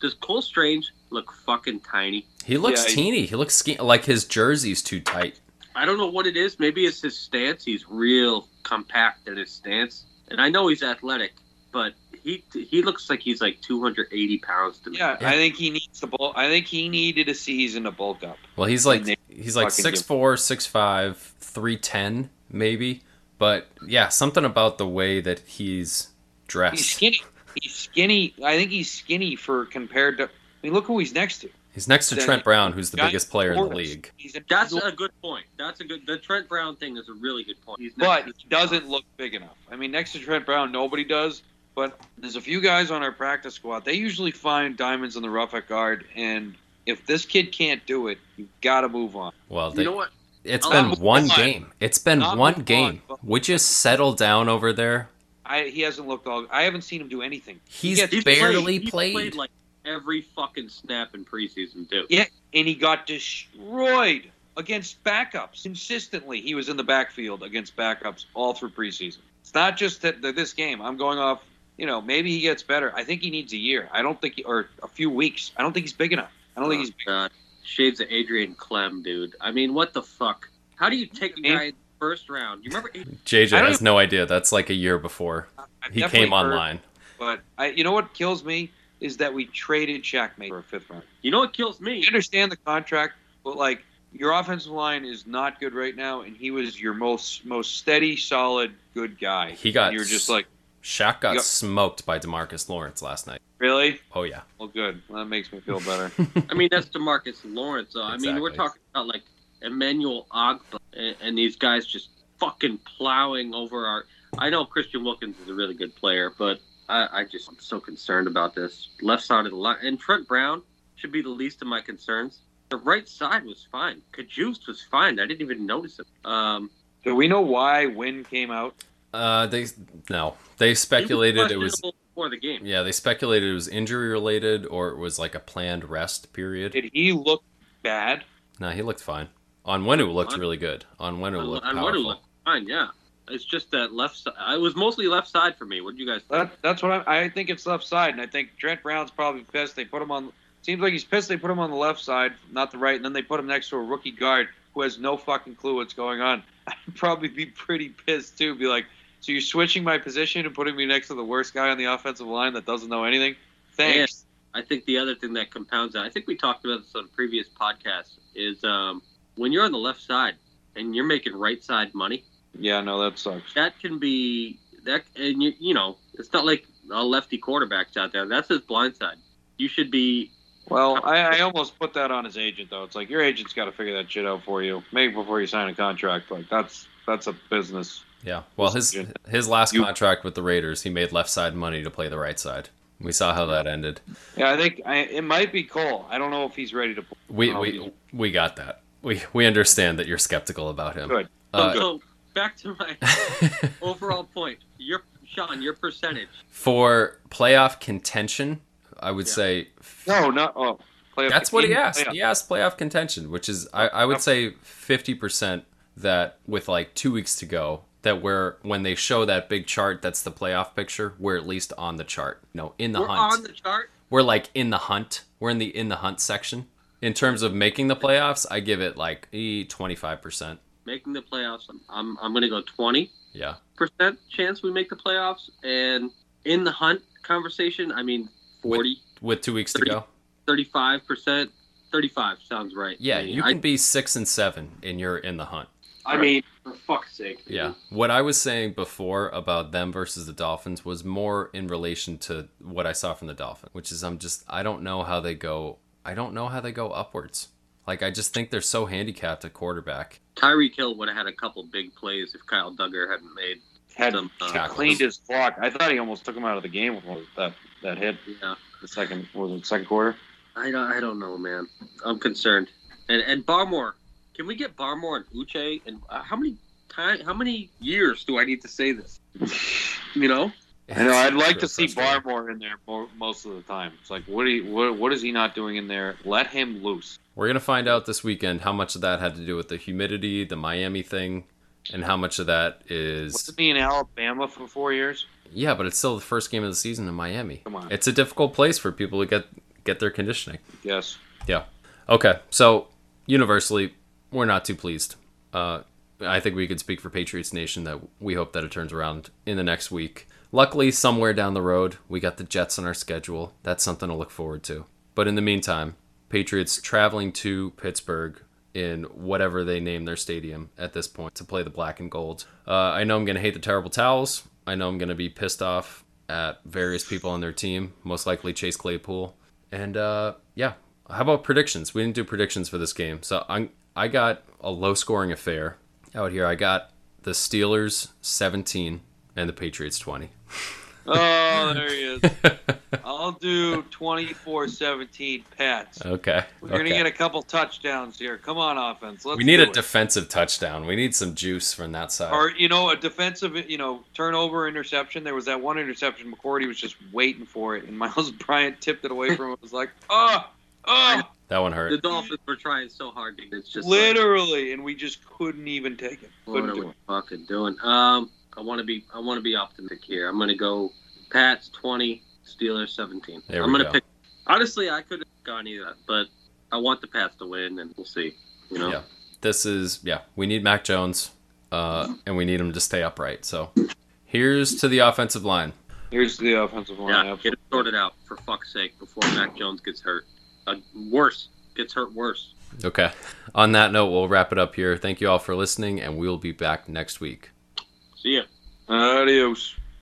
Speaker 5: does Cole Strange look fucking tiny?
Speaker 3: he looks
Speaker 4: Yeah, he-
Speaker 3: teeny. He looks ske- like his jersey's too tight.
Speaker 5: I don't know what it is. Maybe it's his stance. He's real compact in his stance, and I know he's athletic, but he he looks like he's like 280 pounds to me.
Speaker 4: Yeah,
Speaker 3: Yeah.
Speaker 4: I think he needs to bulk. I think he needed a season to bulk up.
Speaker 3: Well, he's like he's like
Speaker 4: fucking
Speaker 3: 6'4", 6'5", 310 maybe. But yeah, something about the way that he's dressed.
Speaker 4: He's skinny. He's skinny. I think he's skinny for compared to. I mean, look who he's next to.
Speaker 3: He's next to Trent Brown, who's the biggest player in the league.
Speaker 4: A,
Speaker 5: That's a good point. That's a good. The Trent Brown thing is a really good point. He's
Speaker 4: but
Speaker 5: to-
Speaker 4: he doesn't look big enough. I mean, next to Trent Brown, nobody does. But there's a few guys on our practice squad. They usually find diamonds in the rough at guard, and if this kid can't do it, you've got to move on.
Speaker 3: Well,
Speaker 5: You know what?
Speaker 3: it's
Speaker 5: I'll
Speaker 3: been one
Speaker 4: on.
Speaker 3: game. It's been
Speaker 4: Not
Speaker 3: one game.
Speaker 4: on,
Speaker 3: Would you settle down over there?
Speaker 4: I he hasn't looked all. I haven't seen him do anything.
Speaker 3: He's
Speaker 4: gets-
Speaker 5: He's
Speaker 3: barely
Speaker 5: he's
Speaker 3: played.
Speaker 5: like every fucking snap in preseason too.
Speaker 4: Yeah, and he got destroyed against backups consistently. He was in the backfield against backups all through preseason. It's not just that that this game. I'm going off. You know, maybe he gets better. I think he needs a year. I don't think, he, or a few weeks. I don't think he's big enough. I don't think oh, he's. Big.
Speaker 5: God. Shades of Adrian Klemm, dude. I mean, what the fuck? How do you take a guy in the first round? You remember?
Speaker 3: JJ
Speaker 4: I don't
Speaker 3: has no idea. That's like a year before
Speaker 4: I've
Speaker 3: he
Speaker 4: definitely
Speaker 3: came
Speaker 4: heard,
Speaker 3: online.
Speaker 4: But I, you know what kills me is that we traded Shaq Mason for a fifth round.
Speaker 5: You know what kills me?
Speaker 4: I understand the contract, but like your offensive line is not good right now, and he was your most most steady, solid, good guy.
Speaker 3: He got
Speaker 4: And you're just like,
Speaker 3: Shaq got
Speaker 4: Yep.
Speaker 3: smoked by DeMarcus Lawrence last night.
Speaker 4: really?
Speaker 3: Oh yeah.
Speaker 4: Well, good. Well, that makes me feel better.
Speaker 5: I mean, that's DeMarcus Lawrence. Though. I mean, we're talking about like Emmanuel Ogbah and, and these guys just fucking plowing over our. I know Christian Wilkins is a really good player, but I, I just I'm so concerned about this left side of the line. And Trent Brown should be the least of my concerns. The right side was fine. Kajust was fine. I didn't even notice it. Um,
Speaker 4: Do we know why Wynn came out?
Speaker 3: Uh, they no. They speculated it was
Speaker 5: questionable before the game.
Speaker 3: yeah. They speculated it was injury related or it was like a planned rest period.
Speaker 4: Did he look bad?
Speaker 3: No, he looked fine. Onwenu looked
Speaker 5: On-
Speaker 3: really good. Onwenu
Speaker 5: On,
Speaker 3: looked
Speaker 5: on
Speaker 3: powerful.
Speaker 5: Wadu looked fine. Yeah, it's just that left side. It was mostly left side for me. What do you guys think?
Speaker 4: That, that's what I, I think. It's left side, and I think Trent Brown's probably pissed. They put him on. Seems like he's pissed. They put him on the left side, not the right, and then they put him next to a rookie guard who has no fucking clue what's going on. I'd probably be pretty pissed too. Be like, so you're switching my position and putting me next to the worst guy on the offensive line that doesn't know anything? Thanks.
Speaker 5: I think the other thing that compounds that, I think we talked about this on a previous podcast, is um, when you're on the left side and you're making right side money,
Speaker 4: Yeah, no, that sucks.
Speaker 5: that can be that, and you you know, it's not like a lefty quarterback's out there. That's his blind side. You should be.
Speaker 4: Well, I, I almost put that on his agent though. It's like your agent's got to figure that shit out for you, maybe before you sign a contract. Like that's that's a business.
Speaker 3: Yeah. Well, his his last
Speaker 4: You-
Speaker 3: contract with the Raiders, he made left side money to play the right side. We saw how that ended.
Speaker 4: Yeah, I think I, it might be Cole. I don't know if he's ready to. play.
Speaker 3: We we we got that. We we understand that you're skeptical about him.
Speaker 4: Good.
Speaker 3: Uh,
Speaker 5: so back to my overall point. Your Sean, your percentage.
Speaker 3: for playoff contention, I would
Speaker 5: Yeah.
Speaker 3: say
Speaker 4: No, not oh. Playoff
Speaker 3: That's what he asked.
Speaker 4: playoff.
Speaker 3: He asked playoff contention, which is I, I would say fifty percent that with like two weeks to go, that we're when they show that big chart that's the playoff picture, we're at least on the chart. No, in the
Speaker 5: We're
Speaker 3: hunt.
Speaker 5: on the chart.
Speaker 3: we're like in the hunt. We're in the in the hunt section. in terms of making the playoffs, I give it like eh, twenty five percent.
Speaker 5: Making the playoffs, I'm I'm going to go twenty
Speaker 3: Yeah,
Speaker 5: percent chance we make the playoffs, and in the hunt conversation, I mean 40,
Speaker 3: with two weeks to go.
Speaker 5: 35 percent, thirty five sounds right.
Speaker 3: Yeah,
Speaker 5: I mean,
Speaker 3: you
Speaker 5: I-
Speaker 3: can be six and seven, and you're in the hunt.
Speaker 5: I mean, for fuck's sake.
Speaker 3: Yeah. What I was saying before about them versus the Dolphins was more in relation to what I saw from the Dolphins, which is I'm just I don't know how they go. I don't know how they go upwards. Like I just think they're so handicapped at quarterback.
Speaker 5: Tyreek Hill would have had a couple big plays if Kyle Dugger hadn't made
Speaker 4: Had
Speaker 5: some. Uh,
Speaker 3: Tackles.
Speaker 4: cleaned his block. I thought he almost took him out of the game with that that hit.
Speaker 5: yeah,
Speaker 4: The second was it second quarter?
Speaker 5: I don't, I don't know, man. I'm concerned. And and Barmore, can we get Barmore and Uche? And uh, how many time? How many years do I need to say this? You know,
Speaker 4: I know. I'd like to see. Barmore in there more, most of the time. It's like, what, do you, what what is he not doing in there? Let him loose.
Speaker 3: We're gonna find out this weekend how much of that had to do with the humidity, the Miami thing, and how much of that is
Speaker 4: Wasn't he in Alabama for four years?
Speaker 3: yeah, but it's still the first game of the season in Miami.
Speaker 4: Come on.
Speaker 3: It's a difficult place for people to get get their conditioning.
Speaker 4: Yes.
Speaker 3: Yeah. Okay. So universally, we're not too pleased. Uh, I think we could speak for Patriots Nation that we hope that it turns around in the next week. Luckily, somewhere down the road, we got the Jets on our schedule. That's something to look forward to. But in the meantime, Patriots traveling to Pittsburgh in whatever they name their stadium at this point to play the black and gold. Uh, I know I'm going to hate the terrible towels. I know I'm going to be pissed off at various people on their team, most likely Chase Claypool. And uh, yeah, how about predictions? We didn't do predictions for this game, so I'm, I got a low scoring affair out here. I got the Steelers 17 and the Patriots 20.
Speaker 4: Oh, there he is. I'll do 24-17 Pats.
Speaker 3: Okay.
Speaker 4: We're gonna get a couple touchdowns here. Come on, offense. Let's
Speaker 3: we need a
Speaker 4: it.
Speaker 3: defensive touchdown. We need some juice from that side.
Speaker 4: or you know a defensive you know turnover interception. There was that one interception. McCourty was just waiting for it, and Myles Bryant tipped it away from him. It was like, oh, oh,
Speaker 3: that one hurt. the.
Speaker 5: Dolphins were trying so hard. to It's just like,
Speaker 4: literally, and we just couldn't even take it.
Speaker 5: what
Speaker 4: Couldn't
Speaker 5: are we
Speaker 4: it.
Speaker 5: fucking doing? Um, I want to be I want to be optimistic here. I'm gonna go Pats 20, Steelers 17.
Speaker 3: There
Speaker 5: I'm
Speaker 3: we
Speaker 5: gonna
Speaker 3: go.
Speaker 5: pick. Honestly, I could have gone either, but I want the Pats to win, and we'll see. You know.
Speaker 3: Yeah. This is yeah. We need Mac Jones, uh, and we need him to stay upright. So here's to the offensive line.
Speaker 4: Here's to the offensive line.
Speaker 5: Yeah,
Speaker 4: absolutely.
Speaker 5: get it sorted out for fuck's sake before Mac Jones gets hurt. Uh, worse, gets hurt worse.
Speaker 3: Okay. On that note, we'll wrap it up here. Thank you all for listening, and we'll be back next week.
Speaker 5: acontecer.
Speaker 4: Adeus.